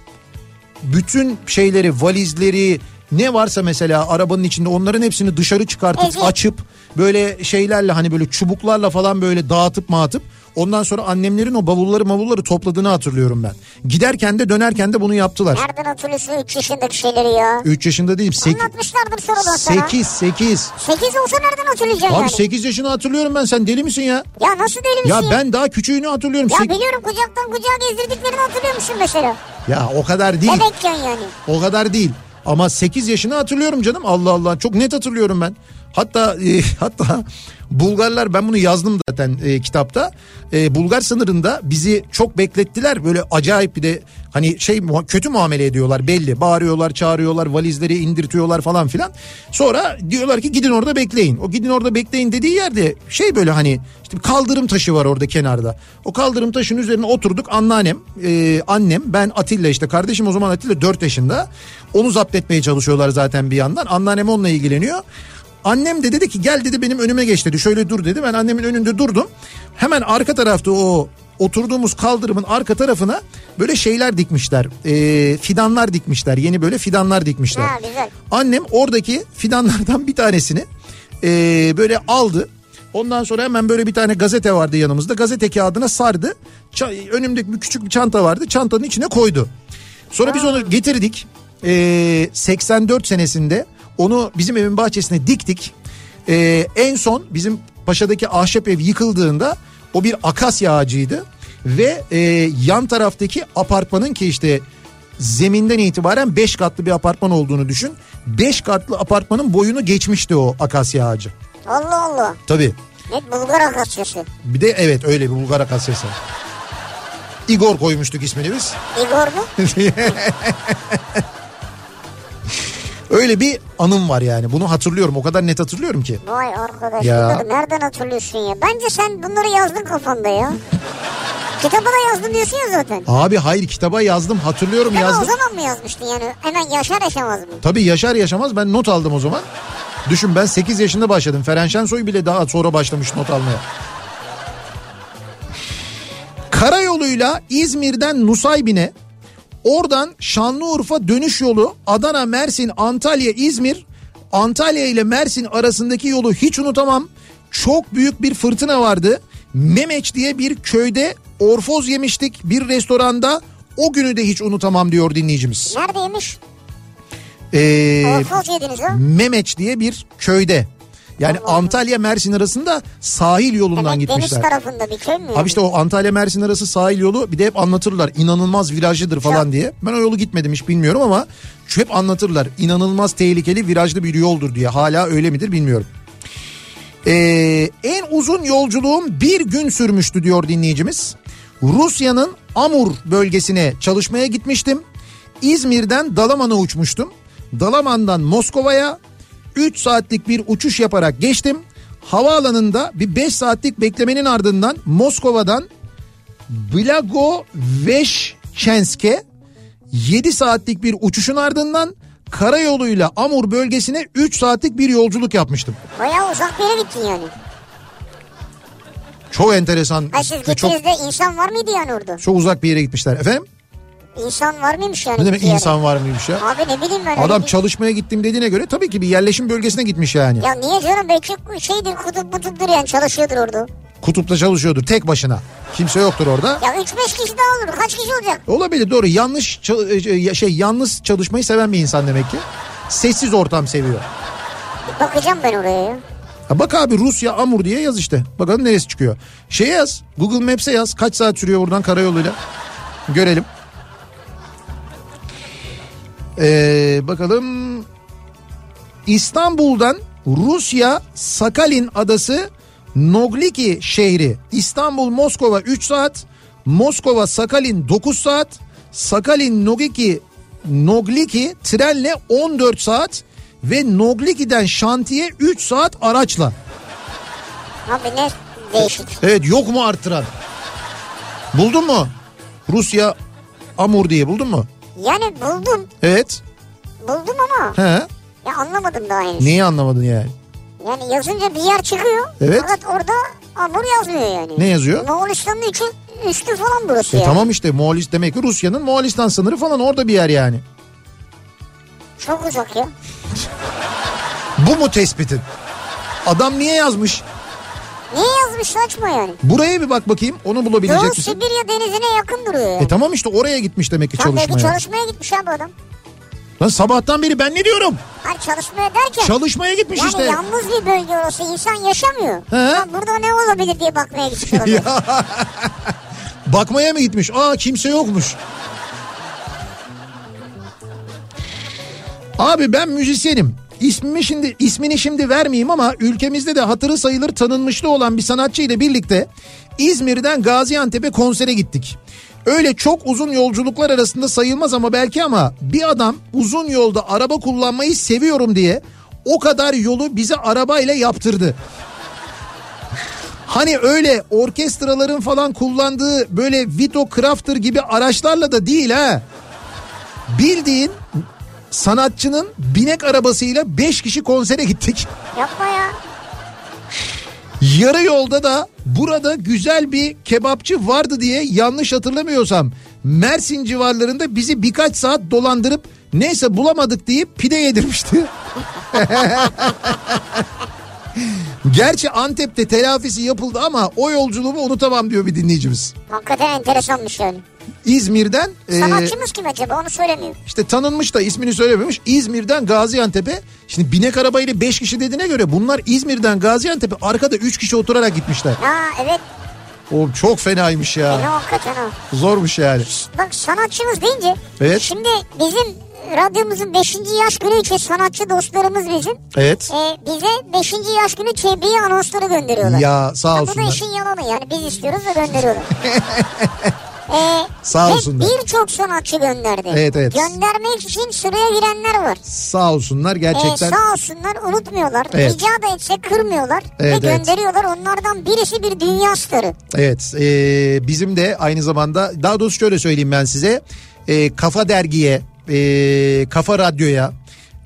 [SPEAKER 1] bütün şeyleri valizleri ne varsa mesela arabanın içinde onların hepsini dışarı çıkartıp
[SPEAKER 3] Evet.
[SPEAKER 1] açıp böyle şeylerle hani böyle çubuklarla falan böyle dağıtıp mağatıp ondan sonra annemlerin o bavulları mavulları topladığını hatırlıyorum ben. Giderken de dönerken de bunu yaptılar.
[SPEAKER 3] Nereden hatırlıyorsun 3 yaşındaki şeyleri ya?
[SPEAKER 1] 3 yaşında değilim.
[SPEAKER 3] Anlatmışlardır sonradan sana.
[SPEAKER 1] 8 8.
[SPEAKER 3] 8 olsa nereden hatırlayacaksın
[SPEAKER 1] Abi
[SPEAKER 3] yani?
[SPEAKER 1] 8 yaşını hatırlıyorum ben sen deli misin ya?
[SPEAKER 3] Ya nasıl deli misin
[SPEAKER 1] Ya
[SPEAKER 3] ya?
[SPEAKER 1] ben daha küçüğünü hatırlıyorum.
[SPEAKER 3] Ya
[SPEAKER 1] Sek-
[SPEAKER 3] biliyorum kucaktan kucağa gezdirdiklerini hatırlıyor musun mesela?
[SPEAKER 1] ya o kadar değil.
[SPEAKER 3] Bebekken yani.
[SPEAKER 1] O kadar değil. Ama 8 yaşını hatırlıyorum canım. Allah Allah çok net hatırlıyorum ben. Hatta e, hatta Bulgarlar ben bunu yazdım zaten e, kitapta. E, Bulgar sınırında bizi çok beklettiler. Böyle acayip bir de hani şey kötü muamele ediyorlar belli. Bağırıyorlar, çağırıyorlar, valizleri indirtiyorlar falan filan. Sonra diyorlar ki gidin orada bekleyin. O gidin orada bekleyin dediği yerde şey böyle hani işte kaldırım taşı var orada kenarda. O kaldırım taşının üzerine oturduk. Anneannem, e, annem, ben Atilla işte kardeşim o zaman Atilla 4 yaşında. Onu zapt etmeye çalışıyorlar zaten bir yandan. Anneannem onunla ilgileniyor. Annem de dedi ki gel dedi benim önüme geç dedi. Şöyle dur dedi. Ben annemin önünde durdum. Hemen arka tarafta o oturduğumuz kaldırımın arka tarafına böyle şeyler dikmişler. E, fidanlar dikmişler. Yeni böyle fidanlar dikmişler.
[SPEAKER 3] Ha, güzel.
[SPEAKER 1] Annem oradaki fidanlardan bir tanesini e, böyle aldı. Ondan sonra hemen böyle bir tane gazete vardı yanımızda. Gazete kağıdına sardı. Ça- önümdeki bir küçük bir çanta vardı. Çantanın içine koydu. Sonra biz onu getirdik. E, 84 senesinde onu bizim evin bahçesine diktik. E, en son bizim Paşa'daki ahşap ev yıkıldığında o bir akasya ağacıydı. Ve e, yan taraftaki apartmanın ki işte zeminden itibaren 5 katlı bir apartman olduğunu düşün. 5 katlı apartmanın boyunu geçmişti o akasya ağacı.
[SPEAKER 3] Allah Allah.
[SPEAKER 1] Tabii.
[SPEAKER 3] Ne Bulgar akasyası.
[SPEAKER 1] Bir de evet öyle bir Bulgar akasyası. Igor koymuştuk ismini biz.
[SPEAKER 3] Igor mu?
[SPEAKER 1] Öyle bir anım var yani. Bunu hatırlıyorum. O kadar net hatırlıyorum ki.
[SPEAKER 3] Vay arkadaş
[SPEAKER 1] Ya.
[SPEAKER 3] bunları nereden hatırlıyorsun ya? Bence sen bunları yazdın kafanda ya. Kitaba da yazdın diyorsun ya zaten.
[SPEAKER 1] Abi hayır kitaba yazdım. Hatırlıyorum
[SPEAKER 3] o
[SPEAKER 1] yazdım.
[SPEAKER 3] zaman mı yazmıştın yani? Hemen yaşar yaşamaz mı?
[SPEAKER 1] Tabii yaşar yaşamaz ben not aldım o zaman. Düşün ben 8 yaşında başladım. Feren Şensoy bile daha sonra başlamış not almaya. Karayoluyla İzmir'den Nusaybin'e, oradan Şanlıurfa dönüş yolu Adana, Mersin, Antalya, İzmir, Antalya ile Mersin arasındaki yolu hiç unutamam. Çok büyük bir fırtına vardı. Memeç diye bir köyde orfoz yemiştik bir restoranda. O günü de hiç unutamam diyor dinleyicimiz.
[SPEAKER 3] Neredeymiş?
[SPEAKER 1] Ee,
[SPEAKER 3] Orfoz yediniz ha?
[SPEAKER 1] Memeç diye bir köyde. Yani Antalya Mersin arasında sahil yolundan
[SPEAKER 3] deniz
[SPEAKER 1] gitmişler.
[SPEAKER 3] tarafında bir köy mü?
[SPEAKER 1] Abi işte o Antalya Mersin arası sahil yolu bir de hep anlatırlar inanılmaz virajlıdır falan
[SPEAKER 3] Çok.
[SPEAKER 1] diye. Ben o yolu gitmedim hiç bilmiyorum ama hep anlatırlar inanılmaz tehlikeli virajlı bir yoldur diye. Hala öyle midir bilmiyorum. Ee, en uzun yolculuğum bir gün sürmüştü diyor dinleyicimiz. Rusya'nın Amur bölgesine çalışmaya gitmiştim. İzmir'den Dalaman'a uçmuştum. Dalaman'dan Moskova'ya 3 saatlik bir uçuş yaparak geçtim. Havaalanında bir 5 saatlik beklemenin ardından Moskova'dan Blagoveşçensk'e 7 saatlik bir uçuşun ardından karayoluyla Amur bölgesine 3 saatlik bir yolculuk yapmıştım.
[SPEAKER 3] Bayağı uzak bir yere gittin yani.
[SPEAKER 1] Çok enteresan.
[SPEAKER 3] Ha siz
[SPEAKER 1] ve çok,
[SPEAKER 3] gittiğinizde insan var mıydı yani orada?
[SPEAKER 1] çok uzak bir yere gitmişler. Efendim?
[SPEAKER 3] İnsan var mıymış yani?
[SPEAKER 1] Ne demek
[SPEAKER 3] yere?
[SPEAKER 1] insan var mıymış ya?
[SPEAKER 3] Abi ne bileyim ben.
[SPEAKER 1] Adam
[SPEAKER 3] bir-
[SPEAKER 1] çalışmaya gittim dediğine göre tabii ki bir yerleşim bölgesine gitmiş yani.
[SPEAKER 3] Ya niye canım belki şeydir kutup mutuptur yani çalışıyordur orada.
[SPEAKER 1] Kutupta çalışıyordur tek başına. Kimse yoktur orada.
[SPEAKER 3] Ya 3-5 kişi daha olur kaç kişi olacak?
[SPEAKER 1] Olabilir doğru. Yanlış çal- e, şey yalnız çalışmayı seven bir insan demek ki. Sessiz ortam seviyor.
[SPEAKER 3] Bakacağım ben oraya ya.
[SPEAKER 1] Bak abi Rusya Amur diye yaz işte. Bakalım neresi çıkıyor. Şey yaz. Google Maps'e yaz. Kaç saat sürüyor buradan karayoluyla. Görelim. Ee, bakalım. İstanbul'dan Rusya Sakalin adası Nogliki şehri. İstanbul Moskova 3 saat. Moskova Sakalin 9 saat. Sakalin Nogliki Nogliki trenle 14 saat ve Nogliki'den şantiye 3 saat araçla.
[SPEAKER 3] Abi ne değişik.
[SPEAKER 1] Evet yok mu arttıran? Buldun mu? Rusya Amur diye buldun mu?
[SPEAKER 3] Yani buldum.
[SPEAKER 1] Evet.
[SPEAKER 3] Buldum ama
[SPEAKER 1] He.
[SPEAKER 3] ya anlamadım daha henüz.
[SPEAKER 1] Neyi anlamadın yani?
[SPEAKER 3] Yani yazınca bir yer çıkıyor.
[SPEAKER 1] Evet.
[SPEAKER 3] Fakat orada Amur yazmıyor yani.
[SPEAKER 1] Ne yazıyor?
[SPEAKER 3] Moğolistan'ın için üstü falan burası
[SPEAKER 1] E
[SPEAKER 3] yani.
[SPEAKER 1] tamam işte Moğolis demek ki Rusya'nın Moğolistan sınırı falan orada bir yer yani.
[SPEAKER 3] Çok uzak ya.
[SPEAKER 1] Bu mu tespitin? Adam niye yazmış?
[SPEAKER 3] Niye yazmış saçma yani?
[SPEAKER 1] Buraya bir bak bakayım onu bulabilecek
[SPEAKER 3] Doğu
[SPEAKER 1] misin?
[SPEAKER 3] Sibirya denizine yakın duruyor yani.
[SPEAKER 1] E tamam işte oraya gitmiş demek ki
[SPEAKER 3] Tam belki
[SPEAKER 1] çalışmaya.
[SPEAKER 3] çalışmaya gitmiş abi adam.
[SPEAKER 1] Lan sabahtan beri ben ne diyorum?
[SPEAKER 3] Hayır çalışmaya derken.
[SPEAKER 1] Çalışmaya gitmiş
[SPEAKER 3] yani
[SPEAKER 1] işte.
[SPEAKER 3] yalnız bir bölge orası insan yaşamıyor.
[SPEAKER 1] He.
[SPEAKER 3] Ha, burada ne olabilir diye bakmaya gitmiş olabilir.
[SPEAKER 1] Bakmaya mı gitmiş? Aa kimse yokmuş. Abi ben müzisyenim. İsmimi şimdi ismini şimdi vermeyeyim ama ülkemizde de hatırı sayılır tanınmışlığı olan bir sanatçı ile birlikte İzmir'den Gaziantep'e konsere gittik. Öyle çok uzun yolculuklar arasında sayılmaz ama belki ama bir adam uzun yolda araba kullanmayı seviyorum diye o kadar yolu bize arabayla yaptırdı. Hani öyle orkestraların falan kullandığı böyle Vito Crafter gibi araçlarla da değil ha. Bildiğin sanatçının binek arabasıyla 5 kişi konsere gittik.
[SPEAKER 3] Yapma ya.
[SPEAKER 1] Yarı yolda da burada güzel bir kebapçı vardı diye yanlış hatırlamıyorsam Mersin civarlarında bizi birkaç saat dolandırıp neyse bulamadık deyip pide yedirmişti. Gerçi Antep'te telafisi yapıldı ama o yolculuğumu unutamam diyor bir dinleyicimiz.
[SPEAKER 3] Hakikaten enteresanmış yani.
[SPEAKER 1] İzmir'den e,
[SPEAKER 3] Sanatçımız kim acaba onu söylemiyor.
[SPEAKER 1] işte tanınmış da ismini söylememiş. İzmir'den Gaziantep'e şimdi binek arabayla 5 kişi dediğine göre bunlar İzmir'den Gaziantep'e arkada 3 kişi oturarak gitmişler.
[SPEAKER 3] Ha evet.
[SPEAKER 1] O çok fenaymış
[SPEAKER 3] E,
[SPEAKER 1] ya.
[SPEAKER 3] hakikaten o.
[SPEAKER 1] Zormuş yani.
[SPEAKER 3] Bak sanatçımız deyince.
[SPEAKER 1] Evet.
[SPEAKER 3] Şimdi bizim radyomuzun 5. yaş günü için sanatçı dostlarımız bizim.
[SPEAKER 1] Evet.
[SPEAKER 3] E, bize 5. yaş günü tebriği anonsları gönderiyorlar.
[SPEAKER 1] Ya sağ
[SPEAKER 3] Ha, bu da
[SPEAKER 1] olsunlar.
[SPEAKER 3] işin yalanı yani biz istiyoruz da gönderiyorlar. Ee,
[SPEAKER 1] Sağ olsunlar.
[SPEAKER 3] birçok sanatçı gönderdi.
[SPEAKER 1] Evet, evet.
[SPEAKER 3] Göndermek için sıraya girenler var.
[SPEAKER 1] Sağ olsunlar
[SPEAKER 3] Ee,
[SPEAKER 1] gerçekten.
[SPEAKER 3] sağ olsunlar unutmuyorlar.
[SPEAKER 1] Evet.
[SPEAKER 3] Rica da etse kırmıyorlar.
[SPEAKER 1] Evet,
[SPEAKER 3] ve
[SPEAKER 1] evet.
[SPEAKER 3] gönderiyorlar. Onlardan birisi bir dünya starı.
[SPEAKER 1] Evet e, bizim de aynı zamanda daha doğrusu şöyle söyleyeyim ben size. E, Kafa Dergi'ye, e, Kafa Radyo'ya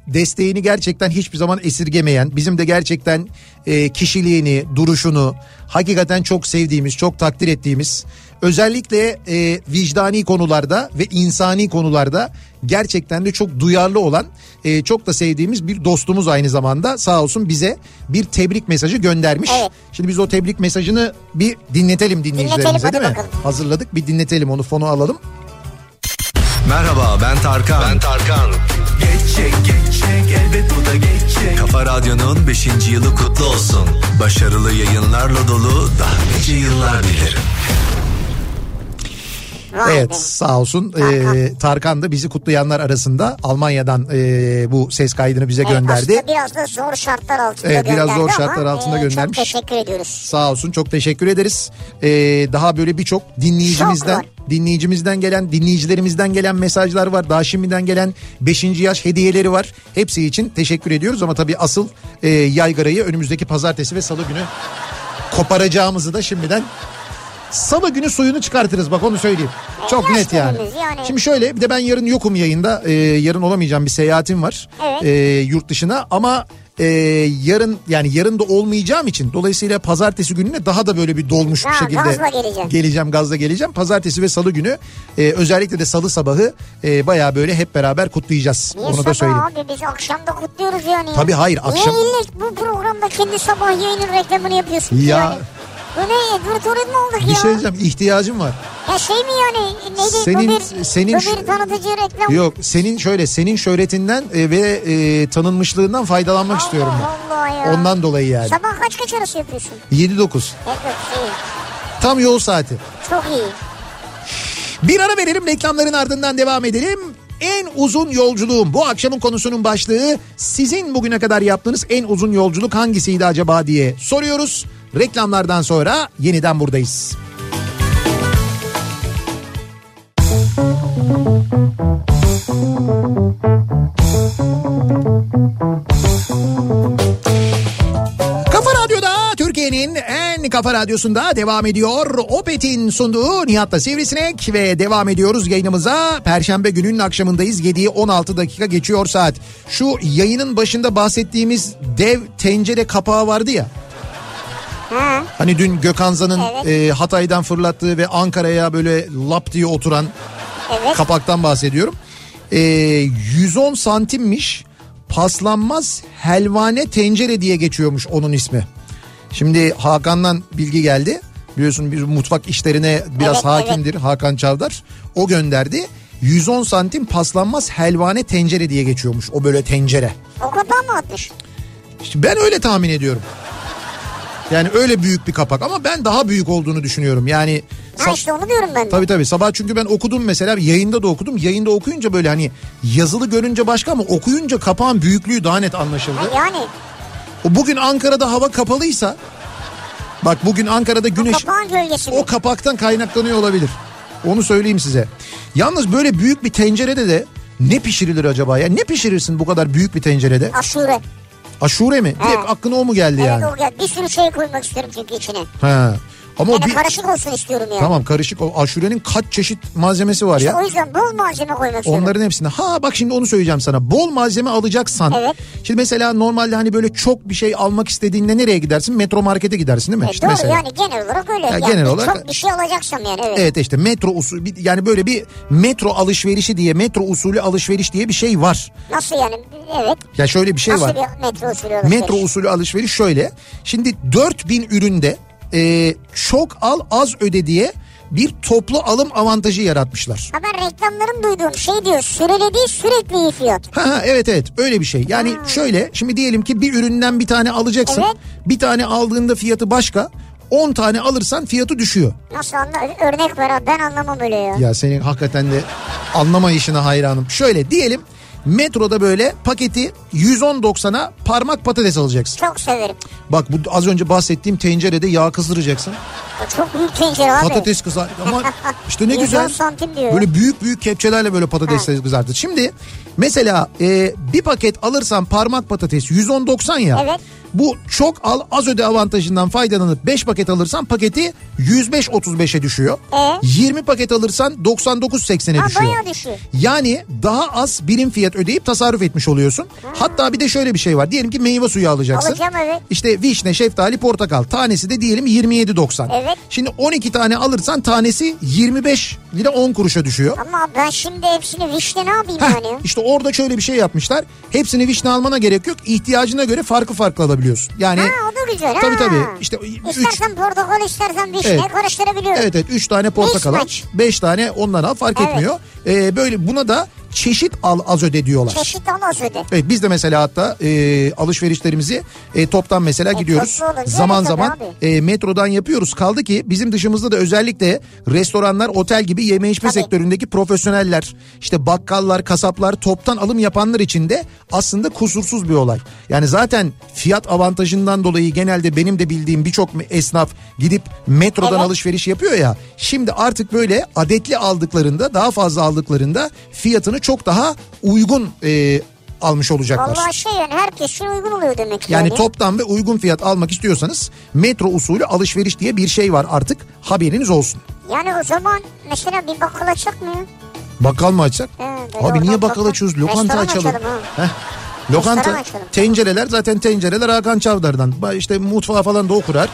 [SPEAKER 1] desteğini gerçekten hiçbir zaman esirgemeyen, bizim de gerçekten e, kişiliğini, duruşunu hakikaten çok sevdiğimiz, çok takdir ettiğimiz, özellikle e, vicdani konularda ve insani konularda gerçekten de çok duyarlı olan, e, çok da sevdiğimiz bir dostumuz aynı zamanda sağ olsun bize bir tebrik mesajı göndermiş.
[SPEAKER 3] Evet.
[SPEAKER 1] Şimdi biz o tebrik mesajını bir dinletelim dinleyicilerimize
[SPEAKER 3] Dinletelim,
[SPEAKER 1] değil mi?
[SPEAKER 3] bakalım.
[SPEAKER 1] Hazırladık bir dinletelim onu fonu alalım.
[SPEAKER 4] Merhaba ben Tarkan. Ben Tarkan. Geçecek geçecek elbet bu da geçecek. Kafa Radyo'nun 5. yılı kutlu olsun. Başarılı yayınlarla dolu daha nice yıllar dilerim.
[SPEAKER 3] Vay
[SPEAKER 1] Evet
[SPEAKER 3] be.
[SPEAKER 1] sağ olsun
[SPEAKER 3] Tarkan.
[SPEAKER 1] Ee, Tarkan da bizi kutlayanlar arasında Almanya'dan e, bu ses kaydını bize
[SPEAKER 3] Evet,
[SPEAKER 1] gönderdi.
[SPEAKER 3] aslında biraz da zor şartlar altında
[SPEAKER 1] Evet, biraz zor
[SPEAKER 3] ama,
[SPEAKER 1] şartlar altında
[SPEAKER 3] e,
[SPEAKER 1] göndermiş.
[SPEAKER 3] Çok teşekkür ediyoruz.
[SPEAKER 1] Sağ olsun çok teşekkür ederiz. Ee, daha böyle birçok dinleyicimizden dinleyicimizden gelen dinleyicilerimizden gelen mesajlar var. Daha şimdiden gelen 5. yaş hediyeleri var. Hepsi için teşekkür ediyoruz ama tabii asıl e, yaygarayı önümüzdeki pazartesi ve salı günü koparacağımızı da şimdiden Salı günü suyunu çıkartırız bak onu söyleyeyim. Çok net yani.
[SPEAKER 3] yani.
[SPEAKER 1] Şimdi şöyle bir de ben yarın yokum yayında. Ee, yarın olamayacağım bir seyahatim var.
[SPEAKER 3] Evet.
[SPEAKER 1] Ee, yurt dışına ama e, yarın yani yarın da olmayacağım için dolayısıyla pazartesi gününe daha da böyle bir dolmuş bir
[SPEAKER 3] Ha,
[SPEAKER 1] şekilde
[SPEAKER 3] gazla geleceğim.
[SPEAKER 1] geleceğim gazla geleceğim. Pazartesi ve salı günü e, özellikle de salı sabahı e, bayağı böyle hep beraber kutlayacağız.
[SPEAKER 3] Niye
[SPEAKER 1] Onu da söyleyeyim.
[SPEAKER 3] abi biz akşamda kutluyoruz yani. ya.
[SPEAKER 1] Tabii hayır, akşam-
[SPEAKER 3] Niye bu programda kendi sabah yayının reklamını yapıyorsun
[SPEAKER 1] Ya.
[SPEAKER 3] yani? Bu ne editörün mü olduk
[SPEAKER 1] Bir
[SPEAKER 3] ya?
[SPEAKER 1] şey diyeceğim ihtiyacım var.
[SPEAKER 3] Ya şey mi yani neydi
[SPEAKER 1] Senin-
[SPEAKER 3] bu bir,
[SPEAKER 1] senin
[SPEAKER 3] bir tanıtıcı reklam.
[SPEAKER 1] Yok senin şöyle senin şöhretinden e, ve e, tanınmışlığından faydalanmak
[SPEAKER 3] Allah
[SPEAKER 1] istiyorum ben.
[SPEAKER 3] Allah ya.
[SPEAKER 1] Ondan dolayı yani.
[SPEAKER 3] Sabah kaç kaç arası yapıyorsun?
[SPEAKER 1] 7-9
[SPEAKER 3] Evet iyi.
[SPEAKER 1] tam yol saati.
[SPEAKER 3] Çok iyi.
[SPEAKER 1] Bir ara verelim reklamların ardından devam edelim. En uzun yolculuğum bu akşamın konusunun başlığı sizin bugüne kadar yaptığınız en uzun yolculuk hangisiydi acaba diye soruyoruz. Reklamlardan sonra yeniden buradayız. Kafa Radyo'da Türkiye'nin en kafa radyosunda devam ediyor. Opet'in sunduğu Nihat'la Sivrisinek ve devam ediyoruz yayınımıza. Perşembe gününün akşamındayız. 7'yi 16 dakika geçiyor saat. Şu yayının başında bahsettiğimiz dev tencere kapağı vardı ya.
[SPEAKER 3] Ha,
[SPEAKER 1] Hani dün Gökhanza'nın
[SPEAKER 3] Evet.
[SPEAKER 1] e, Hatay'dan fırlattığı ve Ankara'ya böyle lap diye oturan
[SPEAKER 3] evet.
[SPEAKER 1] kapaktan bahsediyorum. E, 110 santimmiş paslanmaz helvane tencere diye geçiyormuş onun ismi. Şimdi Hakan'dan bilgi geldi. Biliyorsun bir mutfak işlerine biraz
[SPEAKER 3] Evet,
[SPEAKER 1] hakimdir Hakan Çavdar. O gönderdi. 110 santim paslanmaz helvane tencere diye geçiyormuş o böyle tencere.
[SPEAKER 3] O kapağı mı atmış?
[SPEAKER 1] İşte ben öyle tahmin ediyorum. Yani öyle büyük bir kapak ama ben daha büyük olduğunu düşünüyorum. Yani
[SPEAKER 3] Ha işte onu diyorum ben de.
[SPEAKER 1] Tabii tabii sabah çünkü ben okudum mesela yayında da okudum. Yayında okuyunca böyle hani yazılı görünce başka ama okuyunca kapağın büyüklüğü daha net anlaşıldı.
[SPEAKER 3] Ha, yani
[SPEAKER 1] O bugün Ankara'da hava kapalıysa bak bugün Ankara'da güneş
[SPEAKER 3] mi?
[SPEAKER 1] o kapaktan kaynaklanıyor olabilir. Onu söyleyeyim size. Yalnız böyle büyük bir tencerede de ne pişirilir acaba ya? Ne pişirirsin bu kadar büyük bir tencerede?
[SPEAKER 3] Aşure.
[SPEAKER 1] Aşure mi? Direkt
[SPEAKER 3] He.
[SPEAKER 1] aklına o mu geldi
[SPEAKER 3] Evet
[SPEAKER 1] yani?
[SPEAKER 3] o gel. Bir sürü şey koymak istiyorum çünkü içine.
[SPEAKER 1] Ha. Ama
[SPEAKER 3] Yani
[SPEAKER 1] bir...
[SPEAKER 3] karışık olsun istiyorum yani.
[SPEAKER 1] Tamam karışık o aşurenin kaç çeşit malzemesi var
[SPEAKER 3] İşte
[SPEAKER 1] ya.
[SPEAKER 3] o yüzden bol malzeme koymak istiyorum.
[SPEAKER 1] Onların hepsinde. Ha bak şimdi onu söyleyeceğim sana. Bol malzeme alacaksan.
[SPEAKER 3] Evet.
[SPEAKER 1] Şimdi mesela normalde hani böyle çok bir şey almak istediğinde nereye gidersin? Metro markete gidersin değil mi?
[SPEAKER 3] E,
[SPEAKER 1] İşte
[SPEAKER 3] doğru
[SPEAKER 1] mesela.
[SPEAKER 3] yani genel olarak öyle.
[SPEAKER 1] Ya
[SPEAKER 3] yani
[SPEAKER 1] genel olarak-
[SPEAKER 3] Çok bir şey alacaksam yani evet.
[SPEAKER 1] Evet işte metro usulü yani böyle bir metro alışverişi diye metro usulü alışveriş diye bir şey var.
[SPEAKER 3] Nasıl yani evet.
[SPEAKER 1] Ya şöyle bir şey
[SPEAKER 3] Nasıl
[SPEAKER 1] var.
[SPEAKER 3] bir metro usulü alışveriş?
[SPEAKER 1] Metro usulü alışveriş şöyle. Şimdi 4000 üründe e, çok al az öde diye bir toplu alım avantajı yaratmışlar.
[SPEAKER 3] Ha ben reklamların duyduğum şey diyor süreli değil sürekli iyi fiyat.
[SPEAKER 1] Ha, ha, evet evet öyle bir şey. Yani şöyle şimdi diyelim ki bir üründen bir tane alacaksın.
[SPEAKER 3] Evet.
[SPEAKER 1] Bir tane aldığında fiyatı başka. 10 tane alırsan fiyatı düşüyor.
[SPEAKER 3] Nasıl anla örnek ver abi ben anlamam öyle ya.
[SPEAKER 1] Ya senin hakikaten de anlamayışına hayranım. Şöyle diyelim metroda böyle paketi 110.90'a parmak patates alacaksın.
[SPEAKER 3] Çok severim.
[SPEAKER 1] Bak bu az önce bahsettiğim tencerede yağ kızdıracaksın.
[SPEAKER 3] Çok büyük tencere abi.
[SPEAKER 1] Patates kızar ama işte ne
[SPEAKER 3] 110
[SPEAKER 1] güzel.
[SPEAKER 3] santim diyor.
[SPEAKER 1] Böyle büyük büyük kepçelerle böyle patates kızartır. Şimdi mesela e, bir paket alırsan parmak patates 110.90 ya.
[SPEAKER 3] Evet.
[SPEAKER 1] Bu çok al az öde avantajından faydalanıp 5 paket alırsan paketi 105.35'e düşüyor.
[SPEAKER 3] E?
[SPEAKER 1] 20 paket alırsan 99.80'e
[SPEAKER 3] Ha
[SPEAKER 1] düşüyor.
[SPEAKER 3] bayağı düşüyor.
[SPEAKER 1] Yani daha az birim fiyat ödeyip tasarruf etmiş oluyorsun. Hatta bir de şöyle bir şey var. Diyelim ki meyve suyu alacaksın.
[SPEAKER 3] Alacağım evet.
[SPEAKER 1] İşte vişne, şeftali, portakal. Tanesi de diyelim 27.90.
[SPEAKER 3] Evet.
[SPEAKER 1] Şimdi 12 tane alırsan tanesi 25 lira 10 kuruşa düşüyor.
[SPEAKER 3] Ama ben şimdi hepsini vişne ne yapayım
[SPEAKER 1] Heh,
[SPEAKER 3] yani? ya?
[SPEAKER 1] işte orada şöyle bir şey yapmışlar. Hepsini vişne almana gerek yok. İhtiyacına göre farklı farklı alabiliyorsun. Yani
[SPEAKER 3] Ha o da güzel ha.
[SPEAKER 1] Tabii, tabii. İşte üç-
[SPEAKER 3] İstersen portakal istersen vişne
[SPEAKER 1] Evet.
[SPEAKER 3] karıştırabiliyorum.
[SPEAKER 1] Evet evet 3 tane portakal al,
[SPEAKER 3] Mismatch.
[SPEAKER 1] 5 tane ondan al fark
[SPEAKER 3] Evet.
[SPEAKER 1] etmiyor. Ee, böyle buna da çeşit al az öde diyorlar.
[SPEAKER 3] Çeşit olmaz öde.
[SPEAKER 1] Evet biz de mesela hatta e, alışverişlerimizi e, toptan mesela gidiyoruz.
[SPEAKER 3] toplu olunca
[SPEAKER 1] Zaman zaman e, metrodan yapıyoruz. Kaldı ki bizim dışımızda da özellikle restoranlar, otel gibi yeme içme
[SPEAKER 3] Tabii.
[SPEAKER 1] sektöründeki profesyoneller, işte bakkallar, kasaplar, toptan alım yapanlar için de aslında kusursuz bir olay. Yani zaten fiyat avantajından dolayı genelde benim de bildiğim birçok esnaf gidip metrodan
[SPEAKER 3] Evet.
[SPEAKER 1] alışveriş yapıyor ya. Şimdi artık böyle adetli aldıklarında, daha fazla aldıklarında fiyatını çok daha uygun e, almış olacaklar.
[SPEAKER 3] Vallahi şey yani herkes için uygun oluyor demek ki.
[SPEAKER 1] Yani toptan ve uygun fiyat almak istiyorsanız metro usulü alışveriş diye bir şey var artık haberiniz olsun.
[SPEAKER 3] Yani o zaman mesela bir bakkal açsak mı?
[SPEAKER 1] Bakkal mı?
[SPEAKER 3] He, böyle
[SPEAKER 1] Abi niye bakkal açıyoruz? Lokanta açalım. Lokanta tencereler zaten tencereler Hakan Çavdar'dan. İşte mutfağı falan da o kurar.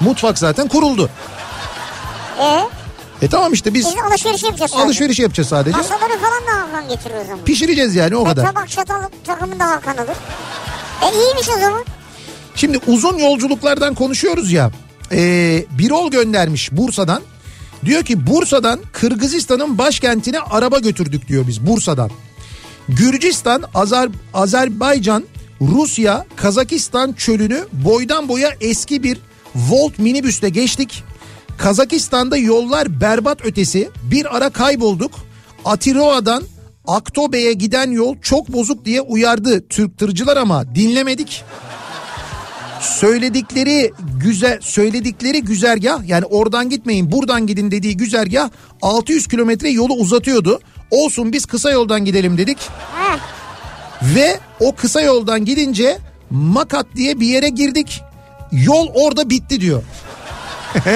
[SPEAKER 1] Mutfak zaten kuruldu.
[SPEAKER 3] Ee,
[SPEAKER 1] E tamam işte biz
[SPEAKER 3] biz alışveriş yapacağız sadece.
[SPEAKER 1] alışveriş yapacağız sadece.
[SPEAKER 3] Masaları falan da Hakan getirir o zaman.
[SPEAKER 1] Pişireceğiz yani o
[SPEAKER 3] Ve
[SPEAKER 1] kadar.
[SPEAKER 3] tabak çatal takımı da Hakan alır. E iyiymiş o zaman.
[SPEAKER 1] Şimdi uzun yolculuklardan konuşuyoruz ya. Ee, Birol göndermiş Bursa'dan. Diyor ki Bursa'dan Kırgızistan'ın başkentine araba götürdük diyor biz Bursa'dan. Gürcistan, Azer, Azerbaycan, Rusya, Kazakistan çölünü boydan boya eski bir Volt minibüsle geçtik. Kazakistan'da yollar berbat ötesi. Bir ara kaybolduk. Atiroa'dan Aktobe'ye giden yol çok bozuk diye uyardı Türk tırcılar ama dinlemedik. Söyledikleri güzel söyledikleri güzergah yani oradan gitmeyin buradan gidin dediği güzergah 600 kilometre yolu uzatıyordu. Olsun biz kısa yoldan gidelim dedik. Ve o kısa yoldan gidince Makat diye bir yere girdik. Yol orada bitti diyor.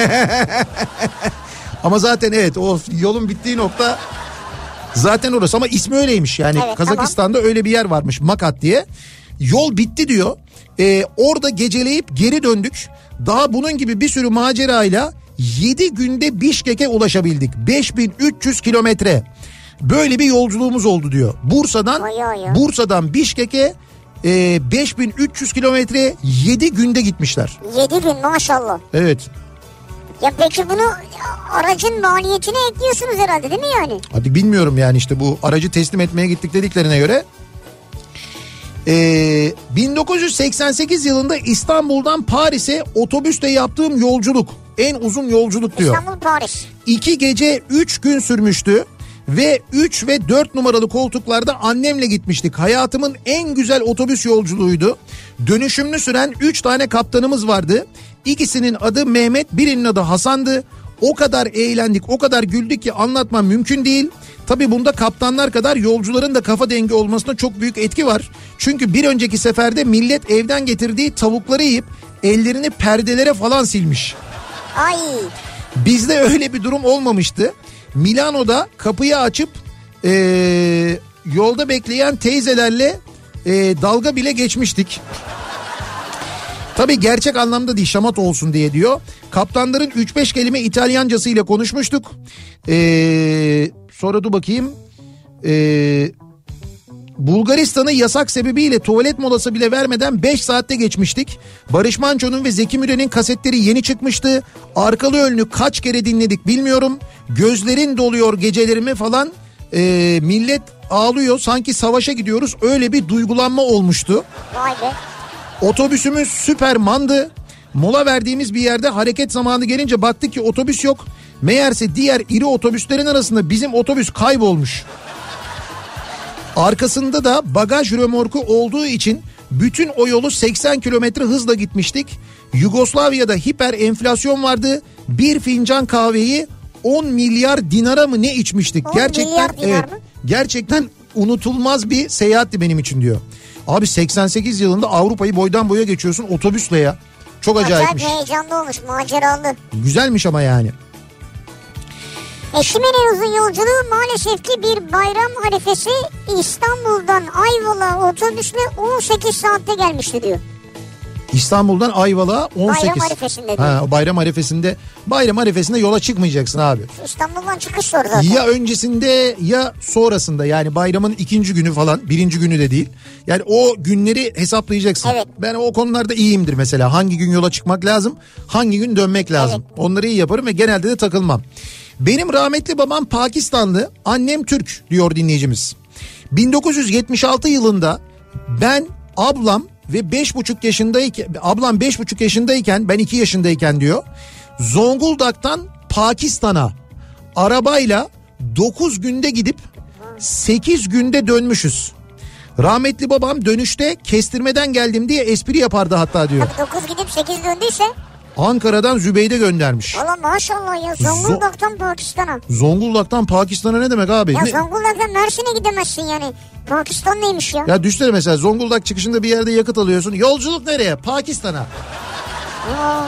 [SPEAKER 1] ama zaten evet o yolun bittiği nokta zaten orası ama ismi öyleymiş yani
[SPEAKER 3] Evet,
[SPEAKER 1] Kazakistan'da öyle bir yer varmış Makat diye. Yol bitti diyor. Ee, orada geceleyip geri döndük. Daha bunun gibi bir sürü macerayla 7 günde Bişkek'e ulaşabildik. 5300 kilometre. Böyle bir yolculuğumuz oldu diyor. Bursa'dan
[SPEAKER 3] Bayağı ya.
[SPEAKER 1] Bursa'dan Bişkek'e e, 5300 kilometre 7 günde gitmişler.
[SPEAKER 3] 7 gün maşallah.
[SPEAKER 1] Evet.
[SPEAKER 3] Ya peki bunu aracın maliyetine ekliyorsunuz herhalde değil mi yani?
[SPEAKER 1] Hadi bilmiyorum yani işte bu aracı teslim etmeye gittik dediklerine göre. Ee, 1988 yılında İstanbul'dan Paris'e otobüsle yaptığım yolculuk en uzun yolculuk diyor.
[SPEAKER 3] İstanbul Paris.
[SPEAKER 1] 2 gece 3 gün sürmüştü ve 3 ve 4 numaralı koltuklarda annemle gitmiştik. Hayatımın en güzel otobüs yolculuğuydu. Dönüşümlü süren 3 tane kaptanımız vardı. İkisinin adı Mehmet, birinin adı Hasan'dı. O kadar eğlendik, o kadar güldük ki anlatmam mümkün değil. Tabi bunda kaptanlar kadar yolcuların da kafa dengi olmasına çok büyük etki var. Çünkü bir önceki seferde millet evden getirdiği tavukları yiyip ellerini perdelere falan silmiş.
[SPEAKER 3] Ay
[SPEAKER 1] Bizde öyle bir durum olmamıştı. Milano'da kapıyı açıp eee, yolda bekleyen teyzelerle eee, dalga bile geçmiştik. Tabii gerçek anlamda değil şamat olsun diye diyor. Kaptanların 3-5 kelime İtalyancası ile konuşmuştuk. Eee, sonra dur bakayım. Eee Bulgaristan'ı yasak sebebiyle tuvalet molası bile vermeden 5 saatte geçmiştik. Barış Manço'nun ve Zeki Müren'in kasetleri yeni çıkmıştı. Arkalı önlü kaç kere dinledik bilmiyorum. Gözlerin doluyor gecelerime falan. Ee, millet ağlıyor sanki savaşa gidiyoruz öyle bir duygulanma olmuştu.
[SPEAKER 3] vay be.
[SPEAKER 1] Otobüsümüz süpermandı. Mola verdiğimiz bir yerde hareket zamanı gelince baktık ki otobüs yok. Meğerse diğer iri otobüslerin arasında bizim otobüs kaybolmuş. Arkasında da bagaj römorku olduğu için bütün o yolu 80 kilometre hızla gitmiştik. Yugoslavya'da hiper enflasyon vardı. Bir fincan kahveyi 10 milyar dinara mı ne içmiştik?
[SPEAKER 3] 10
[SPEAKER 1] gerçekten evet. Gerçekten unutulmaz bir seyahatti benim için diyor. Abi 88 yılında Avrupa'yı boydan boya geçiyorsun otobüsle ya. Çok acayipmiş.
[SPEAKER 3] Acayip heyecanlı olmuş maceralı.
[SPEAKER 1] Güzelmiş ama yani.
[SPEAKER 3] Eşimin en uzun yolculuğu maalesef ki bir bayram harifesi İstanbul'dan Ayvalık'a otobüsle 18 saatte gelmişti diyor.
[SPEAKER 1] İstanbul'dan Ayvalık'a 18.
[SPEAKER 3] Bayram arifesinde.
[SPEAKER 1] Ha, bayram arifesinde. Bayram arifesinde yola çıkmayacaksın abi.
[SPEAKER 3] İstanbul'dan çıkış zor zaten.
[SPEAKER 1] Ya öncesinde ya sonrasında yani bayramın ikinci günü falan birinci günü de değil. Yani o günleri hesaplayacaksın.
[SPEAKER 3] Evet.
[SPEAKER 1] Ben o konularda iyiyimdir mesela. Hangi gün yola çıkmak lazım, hangi gün dönmek lazım. Onları iyi yaparım ve genelde de takılmam. Benim rahmetli babam Pakistanlı, annem Türk diyor dinleyicimiz. 1976 yılında ben ablam ve beş buçuk yaşındayken ablam beş buçuk yaşındayken ben iki yaşındayken diyor Zonguldak'tan Pakistan'a arabayla 9 günde gidip 8 günde dönmüşüz. Rahmetli babam dönüşte kestirmeden geldim diye espri yapardı hatta diyor.
[SPEAKER 3] Tabii 9 gidip 8 döndüyse
[SPEAKER 1] Ankara'dan Zübeyde göndermiş.
[SPEAKER 3] valla maşallah ya Zonguldak'tan Pakistan'a.
[SPEAKER 1] Zonguldak'tan Pakistan'a ne demek abi?
[SPEAKER 3] Ya
[SPEAKER 1] Ne-
[SPEAKER 3] Zonguldak'tan Mersin'e gidemezsin yani. Pakistan neymiş ya?
[SPEAKER 1] Ya düşünsene mesela Zonguldak çıkışında bir yerde yakıt alıyorsun. Yolculuk nereye? Pakistan'a.
[SPEAKER 3] Aa,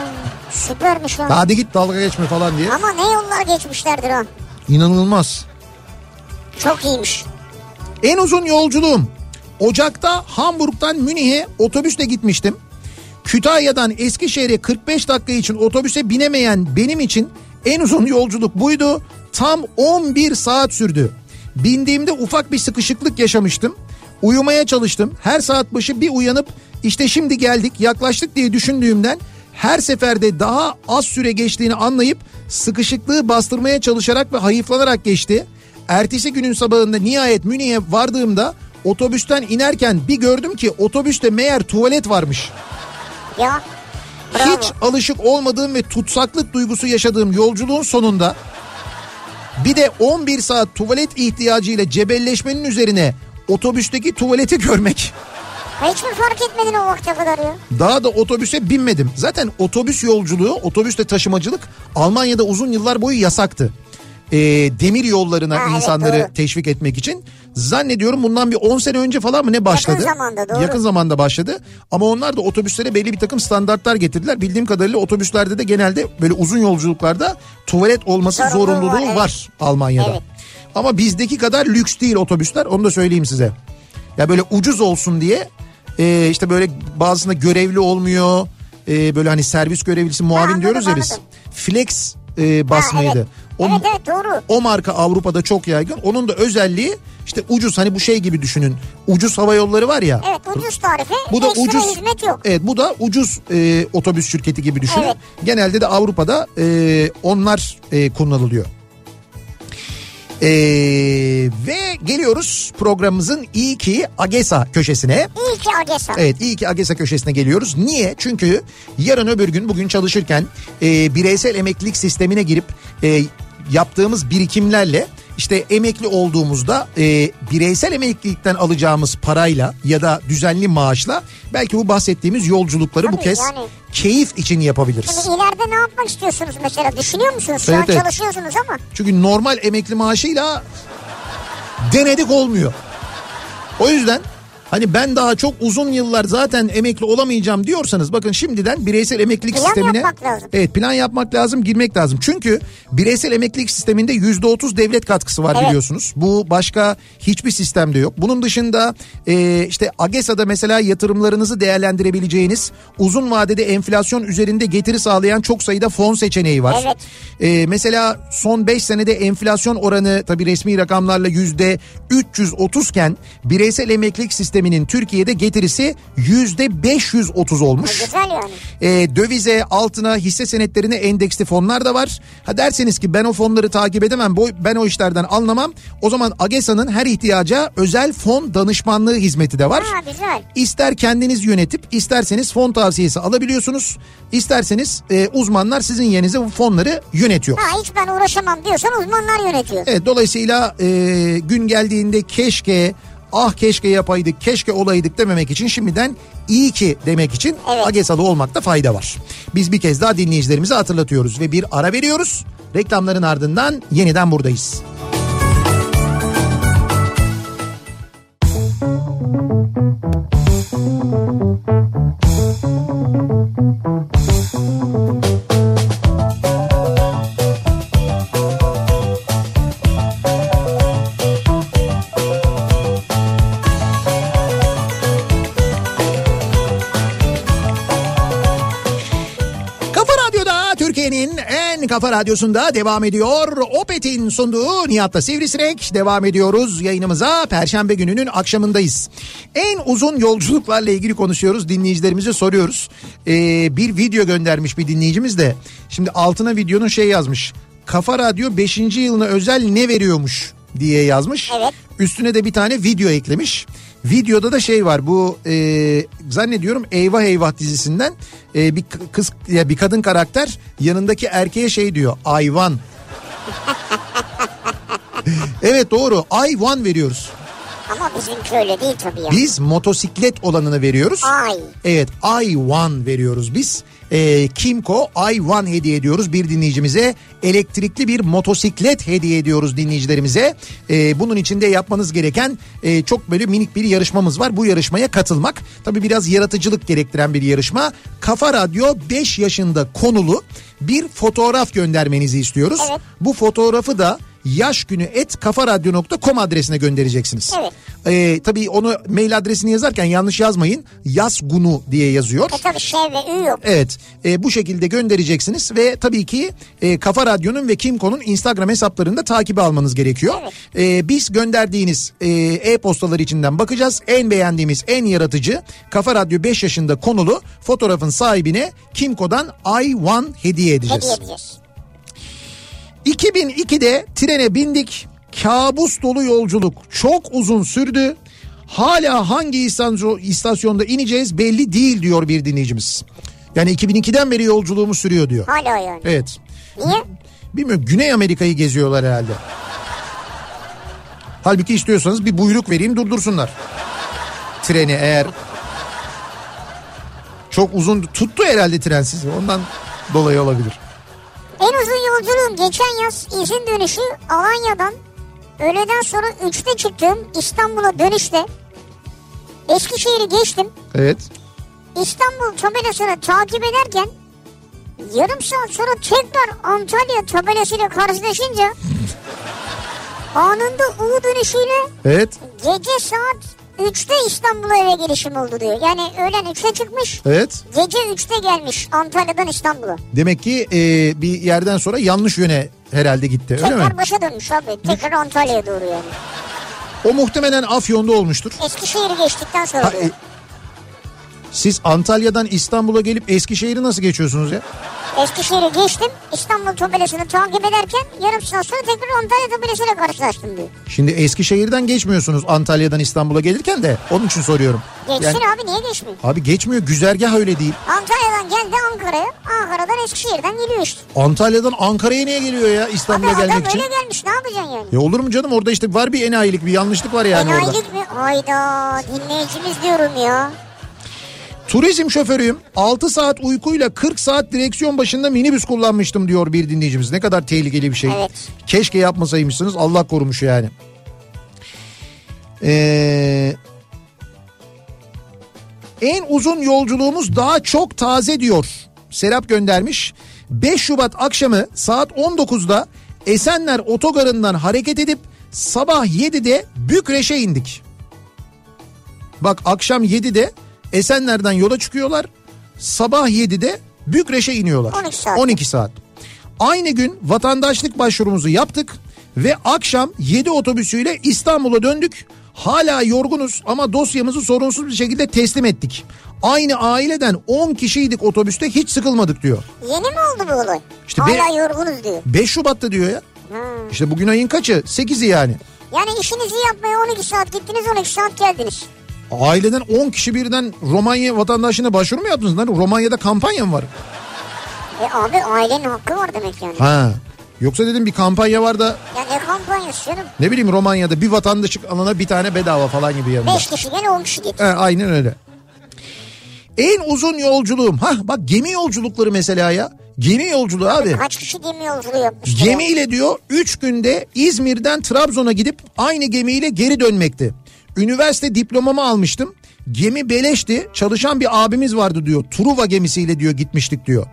[SPEAKER 3] süpermiş ya.
[SPEAKER 1] Hadi git dalga geçme falan diye.
[SPEAKER 3] Ama ne yollar geçmişlerdir ha.
[SPEAKER 1] İnanılmaz.
[SPEAKER 3] Çok iyiymiş.
[SPEAKER 1] En uzun yolculuğum Ocak'ta Hamburg'dan Münih'e otobüsle gitmiştim. Kütahya'dan Eskişehir'e 45 dakika için otobüse binemeyen benim için en uzun yolculuk buydu. Tam 11 saat sürdü. Bindiğimde ufak bir sıkışıklık yaşamıştım. Uyumaya çalıştım. Her saat başı bir uyanıp işte şimdi geldik yaklaştık diye düşündüğümden her seferde daha az süre geçtiğini anlayıp sıkışıklığı bastırmaya çalışarak ve hayıflanarak geçti. Ertesi günün sabahında nihayet Münih'e vardığımda otobüsten inerken bir gördüm ki otobüste meğer tuvalet varmış.
[SPEAKER 3] Ya. Bravo.
[SPEAKER 1] Hiç alışık olmadığım ve tutsaklık duygusu yaşadığım yolculuğun sonunda bir de 11 saat tuvalet ihtiyacıyla cebelleşmenin üzerine otobüsteki tuvaleti görmek.
[SPEAKER 3] Hiç mi fark etmedin o vakte kadar ya?
[SPEAKER 1] Daha da otobüse binmedim. Zaten otobüs yolculuğu, otobüste taşımacılık Almanya'da uzun yıllar boyu yasaktı. Ee, demir yollarına
[SPEAKER 3] Ha, evet,
[SPEAKER 1] insanları
[SPEAKER 3] doğru.
[SPEAKER 1] teşvik etmek için. Zannediyorum bundan bir 10 sene önce falan mı ne başladı?
[SPEAKER 3] Yakın zamanda, doğru.
[SPEAKER 1] Yakın zamanda başladı. Ama onlar da otobüslere belli bir takım standartlar getirdiler. Bildiğim kadarıyla otobüslerde de genelde böyle uzun yolculuklarda tuvalet olması
[SPEAKER 3] Zorunlu
[SPEAKER 1] zorunluluğu
[SPEAKER 3] var,
[SPEAKER 1] var,
[SPEAKER 3] evet.
[SPEAKER 1] Almanya'da.
[SPEAKER 3] Evet.
[SPEAKER 1] Ama bizdeki kadar lüks değil otobüsler onu da söyleyeyim size. Ya böyle ucuz olsun diye e, işte böyle bazısında görevli olmuyor. E, böyle hani servis görevlisi muavin
[SPEAKER 3] anladım,
[SPEAKER 1] diyoruz ya biz. Flex e, basmaydı.
[SPEAKER 3] Ha, evet.
[SPEAKER 1] O,
[SPEAKER 3] Evet evet doğru.
[SPEAKER 1] o marka Avrupa'da çok yaygın. Onun da özelliği işte ucuz hani bu şey gibi düşünün. Ucuz hava yolları var ya.
[SPEAKER 3] Evet ucuz tarife
[SPEAKER 1] Bu da
[SPEAKER 3] ekstra
[SPEAKER 1] ucuz
[SPEAKER 3] hizmet yok.
[SPEAKER 1] Evet bu da ucuz e, otobüs şirketi gibi düşünün.
[SPEAKER 3] Evet.
[SPEAKER 1] Genelde de Avrupa'da e, onlar e, kullanılıyor. E, ve geliyoruz programımızın iyi ki Agesa köşesine.
[SPEAKER 3] İyi ki Agesa.
[SPEAKER 1] Evet iyi ki Agesa köşesine geliyoruz. Niye? Çünkü yarın öbür gün bugün çalışırken e, bireysel emeklilik sistemine girip e, yaptığımız birikimlerle işte emekli olduğumuzda e, bireysel emeklilikten alacağımız parayla ya da düzenli maaşla belki bu bahsettiğimiz yolculukları bu
[SPEAKER 3] Tabii,
[SPEAKER 1] kez
[SPEAKER 3] yani.
[SPEAKER 1] keyif için yapabiliriz.
[SPEAKER 3] Şimdi ileride ne yapmak istiyorsunuz mesela düşünüyor musunuz? Şu
[SPEAKER 1] Evet,
[SPEAKER 3] an
[SPEAKER 1] evet.
[SPEAKER 3] çalışıyorsunuz ama.
[SPEAKER 1] Çünkü normal emekli maaşıyla denedik olmuyor. O yüzden hani ben daha çok uzun yıllar zaten emekli olamayacağım diyorsanız bakın şimdiden bireysel emeklilik
[SPEAKER 3] Plan
[SPEAKER 1] sistemine
[SPEAKER 3] yapmak lazım.
[SPEAKER 1] Evet plan yapmak lazım, girmek lazım. Çünkü bireysel emeklilik sisteminde %30 devlet katkısı var
[SPEAKER 3] Evet.
[SPEAKER 1] biliyorsunuz. Bu başka hiçbir sistemde yok. Bunun dışında e, işte AGESA'da mesela yatırımlarınızı değerlendirebileceğiniz uzun vadede enflasyon üzerinde getiri sağlayan çok sayıda fon seçeneği var.
[SPEAKER 3] Evet.
[SPEAKER 1] Ee, mesela son 5 senede enflasyon oranı tabi resmi rakamlarla yüzde 330 iken bireysel emeklilik sisteminin Türkiye'de getirisi yüzde 530 olmuş.
[SPEAKER 3] E, güzel yani.
[SPEAKER 1] Ee, dövize, altına, hisse senetlerine endeksli fonlar da var. Ha derseniz ki ben o fonları takip edemem, ben o işlerden anlamam. O zaman AGESA'nın her ihtiyaca özel fon danışmanlığı hizmeti de var.
[SPEAKER 3] Ha güzel.
[SPEAKER 1] İster kendiniz yönetip isterseniz fon tavsiyesi alabiliyorsunuz. İsterseniz e, uzmanlar sizin yerinize bu fonları yönetiyor.
[SPEAKER 3] Ha hiç ben uğraşamam diyorsan uzmanlar yönetiyor.
[SPEAKER 1] Evet dolayısıyla e, gün geldiğinde keşke ah keşke yapaydık keşke olaydık dememek için şimdiden iyi ki demek için
[SPEAKER 3] Evet.
[SPEAKER 1] AGESA'lı olmakta fayda var. Biz bir kez daha dinleyicilerimize hatırlatıyoruz ve bir ara veriyoruz. Reklamların ardından yeniden buradayız. Kafa kafa radyosunda devam ediyor. Opet'in sunduğu Nihat'la Sivrisinek devam ediyoruz yayınımıza. Perşembe gününün akşamındayız. En uzun yolculuklarla ilgili konuşuyoruz. Dinleyicilerimize soruyoruz. Ee, bir video göndermiş bir dinleyicimiz de. Şimdi altına videonun şey yazmış. Kafa Radyo 5. yılına özel ne veriyormuş diye yazmış.
[SPEAKER 3] Evet.
[SPEAKER 1] Üstüne de bir tane video eklemiş. Videoda da şey var bu e, zannediyorum Eyvah Eyvah dizisinden e, bir kız ya bir kadın karakter yanındaki erkeğe şey diyor ayvan. evet doğru ayvan veriyoruz.
[SPEAKER 3] Ama bizimki öyle değil tabii ya.
[SPEAKER 1] Biz motosiklet olanını veriyoruz.
[SPEAKER 3] Ay.
[SPEAKER 1] Evet i1 veriyoruz biz. Ee, Kimco i1 hediye ediyoruz bir dinleyicimize. Elektrikli bir motosiklet hediye ediyoruz dinleyicilerimize. Ee, bunun için de yapmanız gereken e, çok böyle minik bir yarışmamız var. Bu yarışmaya katılmak. Tabii biraz yaratıcılık gerektiren bir yarışma. Kafa Radyo 5 yaşında konulu bir fotoğraf göndermenizi istiyoruz.
[SPEAKER 3] Evet.
[SPEAKER 1] Bu fotoğrafı da yaş günü et kafaradyo.com adresine göndereceksiniz.
[SPEAKER 3] Evet.
[SPEAKER 1] Ee, tabii onu mail adresini yazarken yanlış yazmayın. Yazgunu diye yazıyor.
[SPEAKER 3] E tabii şey ve ü yok.
[SPEAKER 1] Evet e, bu şekilde göndereceksiniz ve tabii ki e, Kafa Radyo'nun ve Kimco'nun Instagram hesaplarında takibi almanız gerekiyor. E, biz gönderdiğiniz e, e-postalar içinden bakacağız. En beğendiğimiz en yaratıcı Kafa Radyo 5 yaşında konulu fotoğrafın sahibine Kimco'dan i1 hediye edeceğiz.
[SPEAKER 3] Hediye edeceğiz.
[SPEAKER 1] 2002'de trene bindik. Kabus dolu yolculuk çok uzun sürdü. Hala hangi istasyon- istasyonda ineceğiz belli değil diyor bir dinleyicimiz. Yani 2002'den beri yolculuğumuz sürüyor diyor.
[SPEAKER 3] Hala yani.
[SPEAKER 1] Evet.
[SPEAKER 3] Niye?
[SPEAKER 1] Bilmiyorum Güney Amerika'yı geziyorlar herhalde. Halbuki istiyorsanız bir buyruk vereyim durdursunlar. Treni eğer çok uzun tuttu herhalde tren sizi ondan dolayı olabilir.
[SPEAKER 3] En uzun yolculuğum geçen yaz izin dönüşü Alanya'dan öğleden sonra 3'te çıktığım İstanbul'a dönüşte Eskişehir'i geçtim.
[SPEAKER 1] Evet.
[SPEAKER 3] İstanbul tabelasını takip ederken yarım saat sonra tekrar Antalya tabelasıyla karşılaşınca anında U dönüşüyle
[SPEAKER 1] Evet.
[SPEAKER 3] gece saat 3'te İstanbul'a eve gelişim oldu diyor. Yani öğlen 3'te çıkmış
[SPEAKER 1] Evet.
[SPEAKER 3] gece 3'te gelmiş Antalya'dan İstanbul'a.
[SPEAKER 1] Demek ki e, bir yerden sonra yanlış yöne herhalde gitti öyle mi?
[SPEAKER 3] Tekrar başa dönmüş abi. Tekrar Antalya'ya doğru yani.
[SPEAKER 1] O muhtemelen Afyon'da olmuştur.
[SPEAKER 3] Eskişehir'i geçtikten sonra
[SPEAKER 1] Ha,
[SPEAKER 3] diyor.
[SPEAKER 1] Siz Antalya'dan İstanbul'a gelip Eskişehir'i nasıl geçiyorsunuz ya?
[SPEAKER 3] Eskişehir'i geçtim. İstanbul tabelasını takip ederken yarım saat sonra tekrar Antalya tabelasıyla karşılaştım diyor.
[SPEAKER 1] Şimdi Eskişehir'den geçmiyorsunuz Antalya'dan İstanbul'a gelirken de onun için soruyorum.
[SPEAKER 3] Geçsin
[SPEAKER 1] Yani-
[SPEAKER 3] abi niye geçmiyor?
[SPEAKER 1] Abi geçmiyor güzergah öyle değil.
[SPEAKER 3] Antalya'dan geldi Ankara'ya. Ankara'dan Eskişehir'den geliyor işte.
[SPEAKER 1] Antalya'dan Ankara'ya niye geliyor ya
[SPEAKER 3] Abi
[SPEAKER 1] İstanbul'a
[SPEAKER 3] adam
[SPEAKER 1] gelmek için?
[SPEAKER 3] öyle gelmiş ne yapacaksın yani?
[SPEAKER 1] Ya olur mu canım orada işte var bir enayilik bir yanlışlık var yani orada.
[SPEAKER 3] Enayilik mi? Hayda dinleyicimiz diyorum ya.
[SPEAKER 1] Turizm şoförüyüm 6 saat uykuyla 40 saat direksiyon başında minibüs kullanmıştım diyor bir dinleyicimiz. Ne kadar tehlikeli bir şey.
[SPEAKER 3] Evet.
[SPEAKER 1] Keşke yapmasaymışsınız Allah korumuş yani. Ee, en uzun yolculuğumuz daha çok taze diyor. Serap göndermiş. 5 Şubat akşamı saat 19'da Esenler Otogarı'ndan hareket edip sabah 7'de Bükreş'e indik. Bak akşam 7'de Esenler'den yola çıkıyorlar. Sabah 7'de Bükreş'e iniyorlar.
[SPEAKER 3] 12 saat.
[SPEAKER 1] 12 saat. Aynı gün vatandaşlık başvurumuzu yaptık ve akşam 7 otobüsüyle İstanbul'a döndük. Hala yorgunuz ama dosyamızı sorunsuz bir şekilde teslim ettik. Aynı aileden 10 kişiydik otobüste hiç sıkılmadık diyor.
[SPEAKER 3] Yeni mi oldu bu olay?
[SPEAKER 1] İşte
[SPEAKER 3] Hala
[SPEAKER 1] be-
[SPEAKER 3] yorgunuz diyor.
[SPEAKER 1] 5 Şubat'ta diyor ya.
[SPEAKER 3] Hmm.
[SPEAKER 1] İşte bugün ayın kaçı? 8'i yani.
[SPEAKER 3] Yani işinizi yapmaya 12 saat gittiniz 12 saat geldiniz.
[SPEAKER 1] Aileden 10 kişi birden Romanya vatandaşlığına başvuru mu yaptınız? Lan Romanya'da kampanya mı var?
[SPEAKER 3] E abi ailenin hakkı var demek yani.
[SPEAKER 1] Ha. Yoksa dedim bir kampanya var da
[SPEAKER 3] Ya ne kampanyası canım?
[SPEAKER 1] ne bileyim Romanya'da bir vatandaşlık alana bir tane bedava falan gibi yanında.
[SPEAKER 3] 5 kişi gel 10 kişi.
[SPEAKER 1] He, aynen öyle. En uzun yolculuğum. Hah bak gemi yolculukları mesela ya. Gemi yolculuğu abi.
[SPEAKER 3] Kaç kişi gemi yolculuğu yapmıştır? ya?
[SPEAKER 1] Gemiyle diyor 3 günde İzmir'den Trabzon'a gidip aynı gemiyle geri dönmekti. Üniversite diplomamı almıştım. Gemi beleşti. Çalışan bir abimiz vardı diyor. Truva gemisiyle diyor gitmiştik diyor.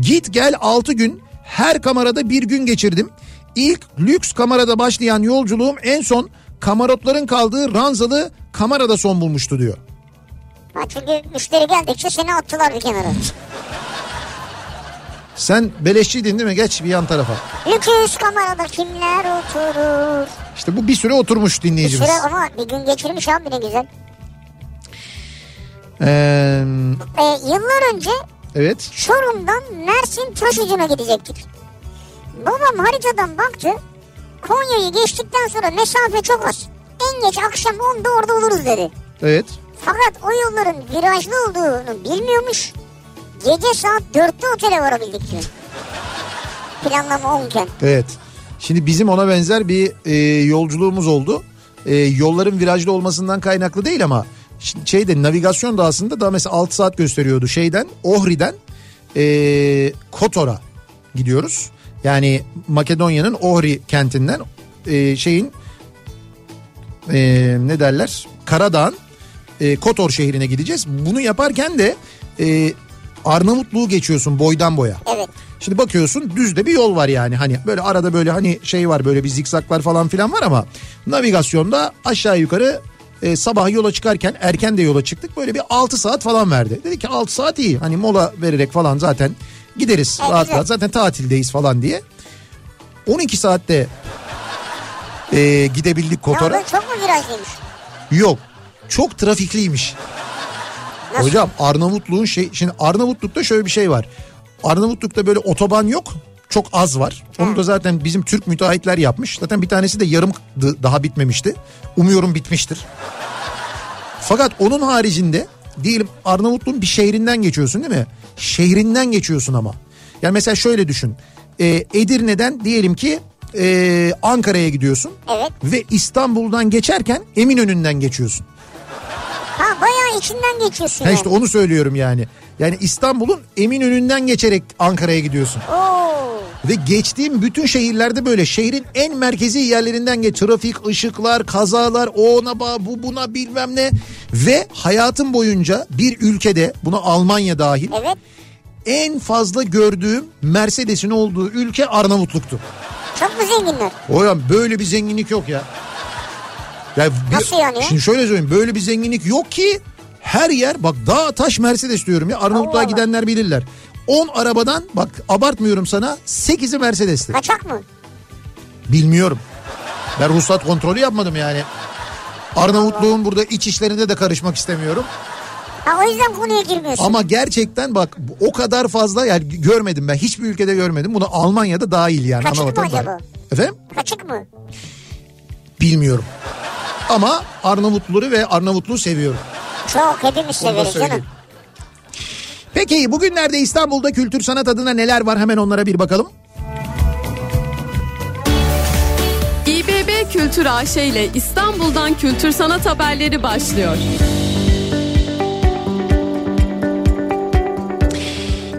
[SPEAKER 1] Git gel 6 gün her kamerada bir gün geçirdim. İlk lüks kamerada başlayan yolculuğum en son kamarotların kaldığı ranzalı kamerada son bulmuştu diyor.
[SPEAKER 3] Çünkü müşteri geldikçe seni attılar bir kenara.
[SPEAKER 1] Sen beleşçiydin değil mi? Geç bir yan tarafa.
[SPEAKER 3] Lüküs kamerada kimler oturur?
[SPEAKER 1] İşte bu bir süre oturmuş
[SPEAKER 3] Bir
[SPEAKER 1] dinleyicimiz.
[SPEAKER 3] süre ama bir gün geçirmiş abi ne güzel.
[SPEAKER 1] Ee,
[SPEAKER 3] E, yıllar önce
[SPEAKER 1] evet.
[SPEAKER 3] Çorum'dan Mersin Taşucu'na gidecektik. Babam haritadan baktı. Konya'yı geçtikten sonra mesafe çok az. En geç akşam 10'da orada oluruz dedi.
[SPEAKER 1] Evet.
[SPEAKER 3] Fakat o yolların virajlı olduğunu bilmiyormuş. Gece saat 4'te otele varabildik diyor. Planlama 10 iken.
[SPEAKER 1] Evet. Şimdi bizim ona benzer bir e, yolculuğumuz oldu. E, yolların virajlı olmasından kaynaklı değil ama şeyde navigasyon da aslında daha mesela 6 saat gösteriyordu şeyden Ohri'den e, Kotor'a gidiyoruz. Yani Makedonya'nın Ohri kentinden e, şeyin e, ne derler Karadağ'ın e, Kotor şehrine gideceğiz. Bunu yaparken de e, Arnavutluğu geçiyorsun boydan boya.
[SPEAKER 3] Evet.
[SPEAKER 1] Şimdi bakıyorsun düzde bir yol var yani hani böyle arada böyle hani şey var böyle bir zikzaklar falan filan var ama navigasyonda aşağı yukarı e, sabah yola çıkarken erken de yola çıktık böyle bir 6 saat falan verdi. Dedi ki 6 saat iyi hani mola vererek falan zaten gideriz
[SPEAKER 3] Evet,
[SPEAKER 1] rahat rahat zaten tatildeyiz falan diye. 12 saatte e, gidebildik Kotor'a.
[SPEAKER 3] oldu çok mu virajlıymış?
[SPEAKER 1] Yok çok trafikliymiş.
[SPEAKER 3] Nasıl?
[SPEAKER 1] Hocam Arnavutluğun şey şimdi Arnavutluk'ta şöyle bir şey var. Arnavutluk'ta böyle otoban yok. Çok az var. Onu da zaten bizim Türk müteahhitler yapmış. Zaten bir tanesi de yarım daha bitmemişti. Umuyorum bitmiştir. Fakat onun haricinde diyelim Arnavutluğun bir şehrinden geçiyorsun değil mi? Şehrinden geçiyorsun ama. Yani mesela şöyle düşün. Ee, Edirne'den diyelim ki ee, Ankara'ya gidiyorsun.
[SPEAKER 3] Evet.
[SPEAKER 1] Ve İstanbul'dan geçerken Eminönü'nden geçiyorsun.
[SPEAKER 3] Bayağı içinden geçiyorsun
[SPEAKER 1] Ha
[SPEAKER 3] yani.
[SPEAKER 1] işte onu söylüyorum yani. Yani İstanbul'un Eminönü'nden geçerek Ankara'ya gidiyorsun.
[SPEAKER 3] Oo.
[SPEAKER 1] Ve geçtiğim bütün şehirlerde böyle şehrin en merkezi yerlerinden geç. Trafik, ışıklar, kazalar, o ona bağ, bu buna bilmem ne. Ve hayatım boyunca bir ülkede buna Almanya dahil
[SPEAKER 3] Evet.
[SPEAKER 1] en fazla gördüğüm Mercedes'in olduğu ülke Arnavutluk'tu.
[SPEAKER 3] Çok mu zenginler?
[SPEAKER 1] Hocam böyle bir zenginlik yok ya. Ya bir-
[SPEAKER 3] Nasıl yani ya?
[SPEAKER 1] Şimdi şöyle söyleyeyim böyle bir zenginlik yok ki her yer bak dağ taş Mercedes diyorum ya Arnavutluğa
[SPEAKER 3] Allah.
[SPEAKER 1] gidenler bilirler. 10 arabadan bak abartmıyorum sana 8'i Mercedes'ti.
[SPEAKER 3] Kaçak mı?
[SPEAKER 1] Bilmiyorum. Ben ruhsat kontrolü yapmadım yani. Arnavutluğun burada iç işlerine de karışmak istemiyorum.
[SPEAKER 3] Ha o yüzden konuya girmiyorsun.
[SPEAKER 1] Ama gerçekten bak o kadar fazla yani görmedim ben hiçbir ülkede görmedim. Bunu Almanya'da dahil yani.
[SPEAKER 3] Kaçık mı
[SPEAKER 1] Anavatan dahil.
[SPEAKER 3] acaba?
[SPEAKER 1] Efendim?
[SPEAKER 3] Kaçık mı?
[SPEAKER 1] Bilmiyorum. Ama Arnavutluları ve Arnavutluğu seviyorum.
[SPEAKER 3] Çok hepimiz severiz canım.
[SPEAKER 1] Peki bugünlerde İstanbul'da kültür sanat adına neler var hemen onlara bir bakalım.
[SPEAKER 5] İBB Kültür AŞ ile İstanbul'dan kültür sanat haberleri başlıyor.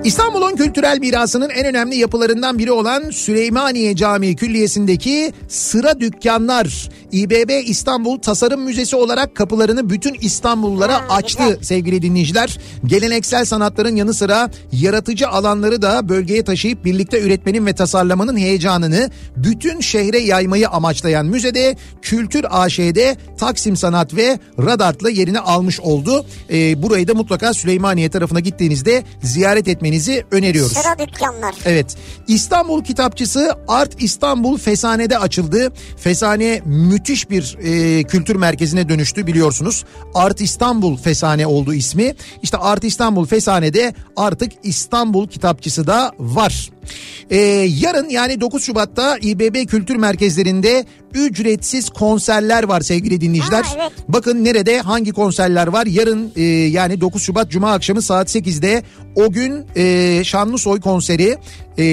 [SPEAKER 1] İstanbul'un kültürel mirasının en önemli yapılarından biri olan Süleymaniye Camii Külliyesi'ndeki sıra dükkanlar İBB İstanbul Tasarım Müzesi olarak kapılarını bütün İstanbullulara
[SPEAKER 3] Ha,
[SPEAKER 1] açtı
[SPEAKER 3] güzel.
[SPEAKER 1] sevgili dinleyiciler. Geleneksel sanatların yanı sıra yaratıcı alanları da bölgeye taşıyıp birlikte üretmenin ve tasarlamanın heyecanını bütün şehre yaymayı amaçlayan müzede Kültür AŞ'de Taksim Sanat ve Radart'la yerini almış oldu. Ee, burayı da mutlaka Süleymaniye tarafına gittiğinizde ziyaret etmenizi öneriyoruz.
[SPEAKER 3] Sıra dükkanlar.
[SPEAKER 1] Evet. İstanbul Kitapçısı Art İstanbul Fesane'de açıldı. Fesane müthiş bir e, kültür merkezine dönüştü biliyorsunuz. Art İstanbul Fesane oldu ismi. İşte Art İstanbul Fesane'de artık İstanbul Kitapçısı da var. E, yarın yani 9 Şubat'ta İBB Kültür Merkezlerinde ücretsiz konserler var sevgili dinleyiciler.
[SPEAKER 3] Ha, evet.
[SPEAKER 1] Bakın nerede hangi konserler var? Yarın e, yani 9 Şubat Cuma akşamı saat 8'de o gün e, Şanlısoy konseri e,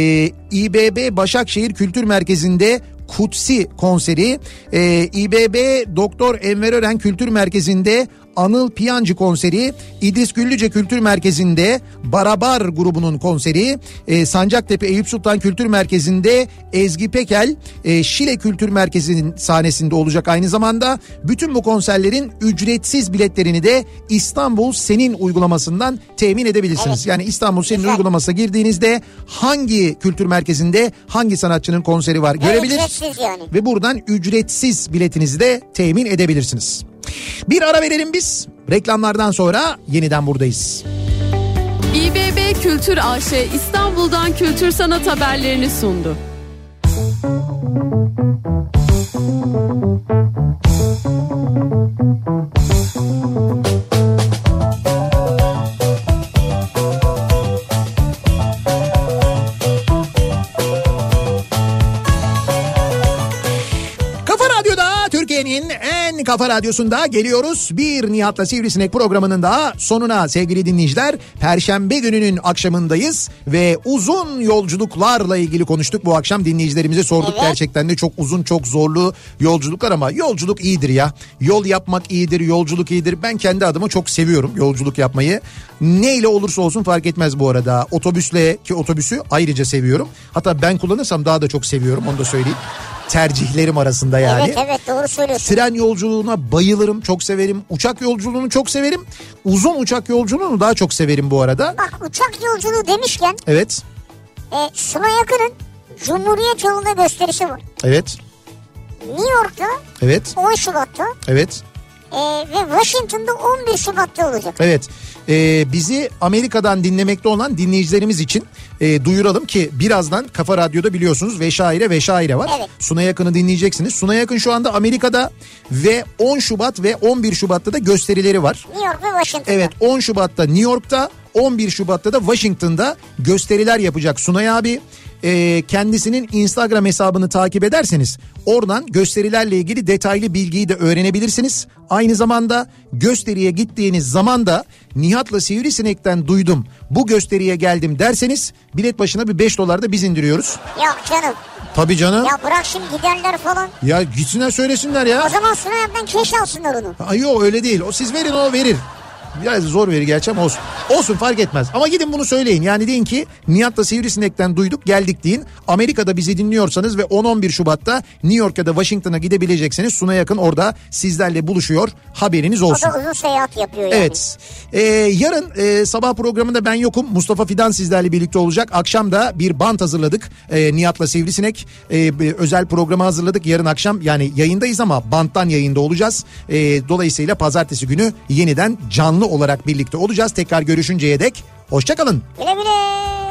[SPEAKER 1] İBB Başakşehir Kültür Merkezi'nde Kutsi konseri e, İBB Doktor Enver Ören Kültür Merkezi'nde Anıl Piyancı konseri, İdris Güllüce Kültür Merkezi'nde Barabar grubunun konseri, e, Sancaktepe Eyüp Sultan Kültür Merkezi'nde Ezgi Pekel, e, Şile Kültür Merkezi'nin sahnesinde olacak aynı zamanda. Bütün bu konserlerin ücretsiz biletlerini de İstanbul Senin uygulamasından temin edebilirsiniz.
[SPEAKER 3] Evet.
[SPEAKER 1] Yani İstanbul Senin
[SPEAKER 3] Güzel.
[SPEAKER 1] uygulamasına girdiğinizde hangi kültür merkezinde hangi sanatçının konseri var görebilir
[SPEAKER 3] yani.
[SPEAKER 1] ve buradan ücretsiz biletinizi de temin edebilirsiniz. Bir ara verelim biz. Reklamlardan sonra yeniden buradayız.
[SPEAKER 5] İBB Kültür AŞ İstanbul'dan kültür sanat haberlerini sundu.
[SPEAKER 1] Kafa Türkiye'nin en kafa radyosunda geliyoruz. Bir Nihat'la Sivrisinek programının daha sonuna sevgili dinleyiciler. Perşembe gününün akşamındayız ve uzun yolculuklarla ilgili konuştuk bu akşam dinleyicilerimize sorduk.
[SPEAKER 3] Evet.
[SPEAKER 1] Gerçekten de çok uzun çok zorlu yolculuklar ama yolculuk iyidir ya. Yol yapmak iyidir, yolculuk iyidir. Ben kendi adıma çok seviyorum yolculuk yapmayı. Neyle olursa olsun fark etmez bu arada. Otobüsle ki otobüsü ayrıca seviyorum. Hatta ben kullanırsam daha da çok seviyorum onu da söyleyeyim. Tercihlerim arasında yani.
[SPEAKER 3] Evet evet doğru söylüyorsun.
[SPEAKER 1] Tren yolculuğuna bayılırım, çok severim. Uçak yolculuğunu çok severim. Uzun uçak yolculuğunu daha çok severim bu arada.
[SPEAKER 3] Bak uçak yolculuğu demişken
[SPEAKER 1] Evet.
[SPEAKER 3] E, Sunay Akın'ın Cumhuriyet yolunda gösterisi var.
[SPEAKER 1] Evet.
[SPEAKER 3] New York'ta
[SPEAKER 1] Evet.
[SPEAKER 3] 10 Şubat'ta
[SPEAKER 1] Evet.
[SPEAKER 3] e, ve Washington'da 11 Şubat'ta olacak.
[SPEAKER 1] Evet. Ee, bizi Amerika'dan dinlemekte olan dinleyicilerimiz için e, duyuralım ki birazdan Kafa Radyo'da biliyorsunuz Veşaire Veşaire var.
[SPEAKER 3] Evet.
[SPEAKER 1] Sunay Yakın'ı dinleyeceksiniz. Sunay Yakın şu anda Amerika'da ve 10 Şubat ve 11 Şubat'ta da gösterileri var.
[SPEAKER 3] New York ve Washington'da.
[SPEAKER 1] Evet 10 Şubat'ta New York'ta 11 Şubat'ta da Washington'da gösteriler yapacak Sunay abi. Ee, kendisinin Instagram hesabını takip ederseniz oradan gösterilerle ilgili detaylı bilgiyi de öğrenebilirsiniz. Aynı zamanda gösteriye gittiğiniz zaman da Nihat'la Sivrisinek'ten duydum bu gösteriye geldim derseniz bilet başına bir 5 dolar da biz indiriyoruz.
[SPEAKER 3] Yok canım.
[SPEAKER 1] Tabii canım. Ya,
[SPEAKER 3] Ya bırak şimdi giderler falan.
[SPEAKER 1] gitsinler söylesinler ya.
[SPEAKER 3] O zaman Sunay Ak'tan keş alsınlar onu.
[SPEAKER 1] Ay yok öyle değil. O siz verin o verir. Biraz zor verir gerçi ama olsun. Olsun fark etmez. Ama gidin bunu söyleyin. Yani deyin ki Nihat'la Sivrisinek'ten duyduk geldik deyin. Amerika'da bizi dinliyorsanız ve 10-11 Şubat'ta New York ya da Washington'a gidebileceksiniz. Suna yakın orada sizlerle buluşuyor. Haberiniz
[SPEAKER 3] O
[SPEAKER 1] olsun.
[SPEAKER 3] da uzun seyahat yapıyor yani.
[SPEAKER 1] Evet. Ee, yarın e, sabah programında ben yokum. Mustafa Fidan sizlerle birlikte olacak. Akşam da bir bant hazırladık. E, Nihat'la Sivrisinek e, özel programı hazırladık. Yarın akşam yani yayındayız ama banttan yayında olacağız. E, dolayısıyla pazartesi günü yeniden canlı olarak birlikte olacağız. Tekrar görüşünceye dek hoşçakalın.
[SPEAKER 3] Güle güle.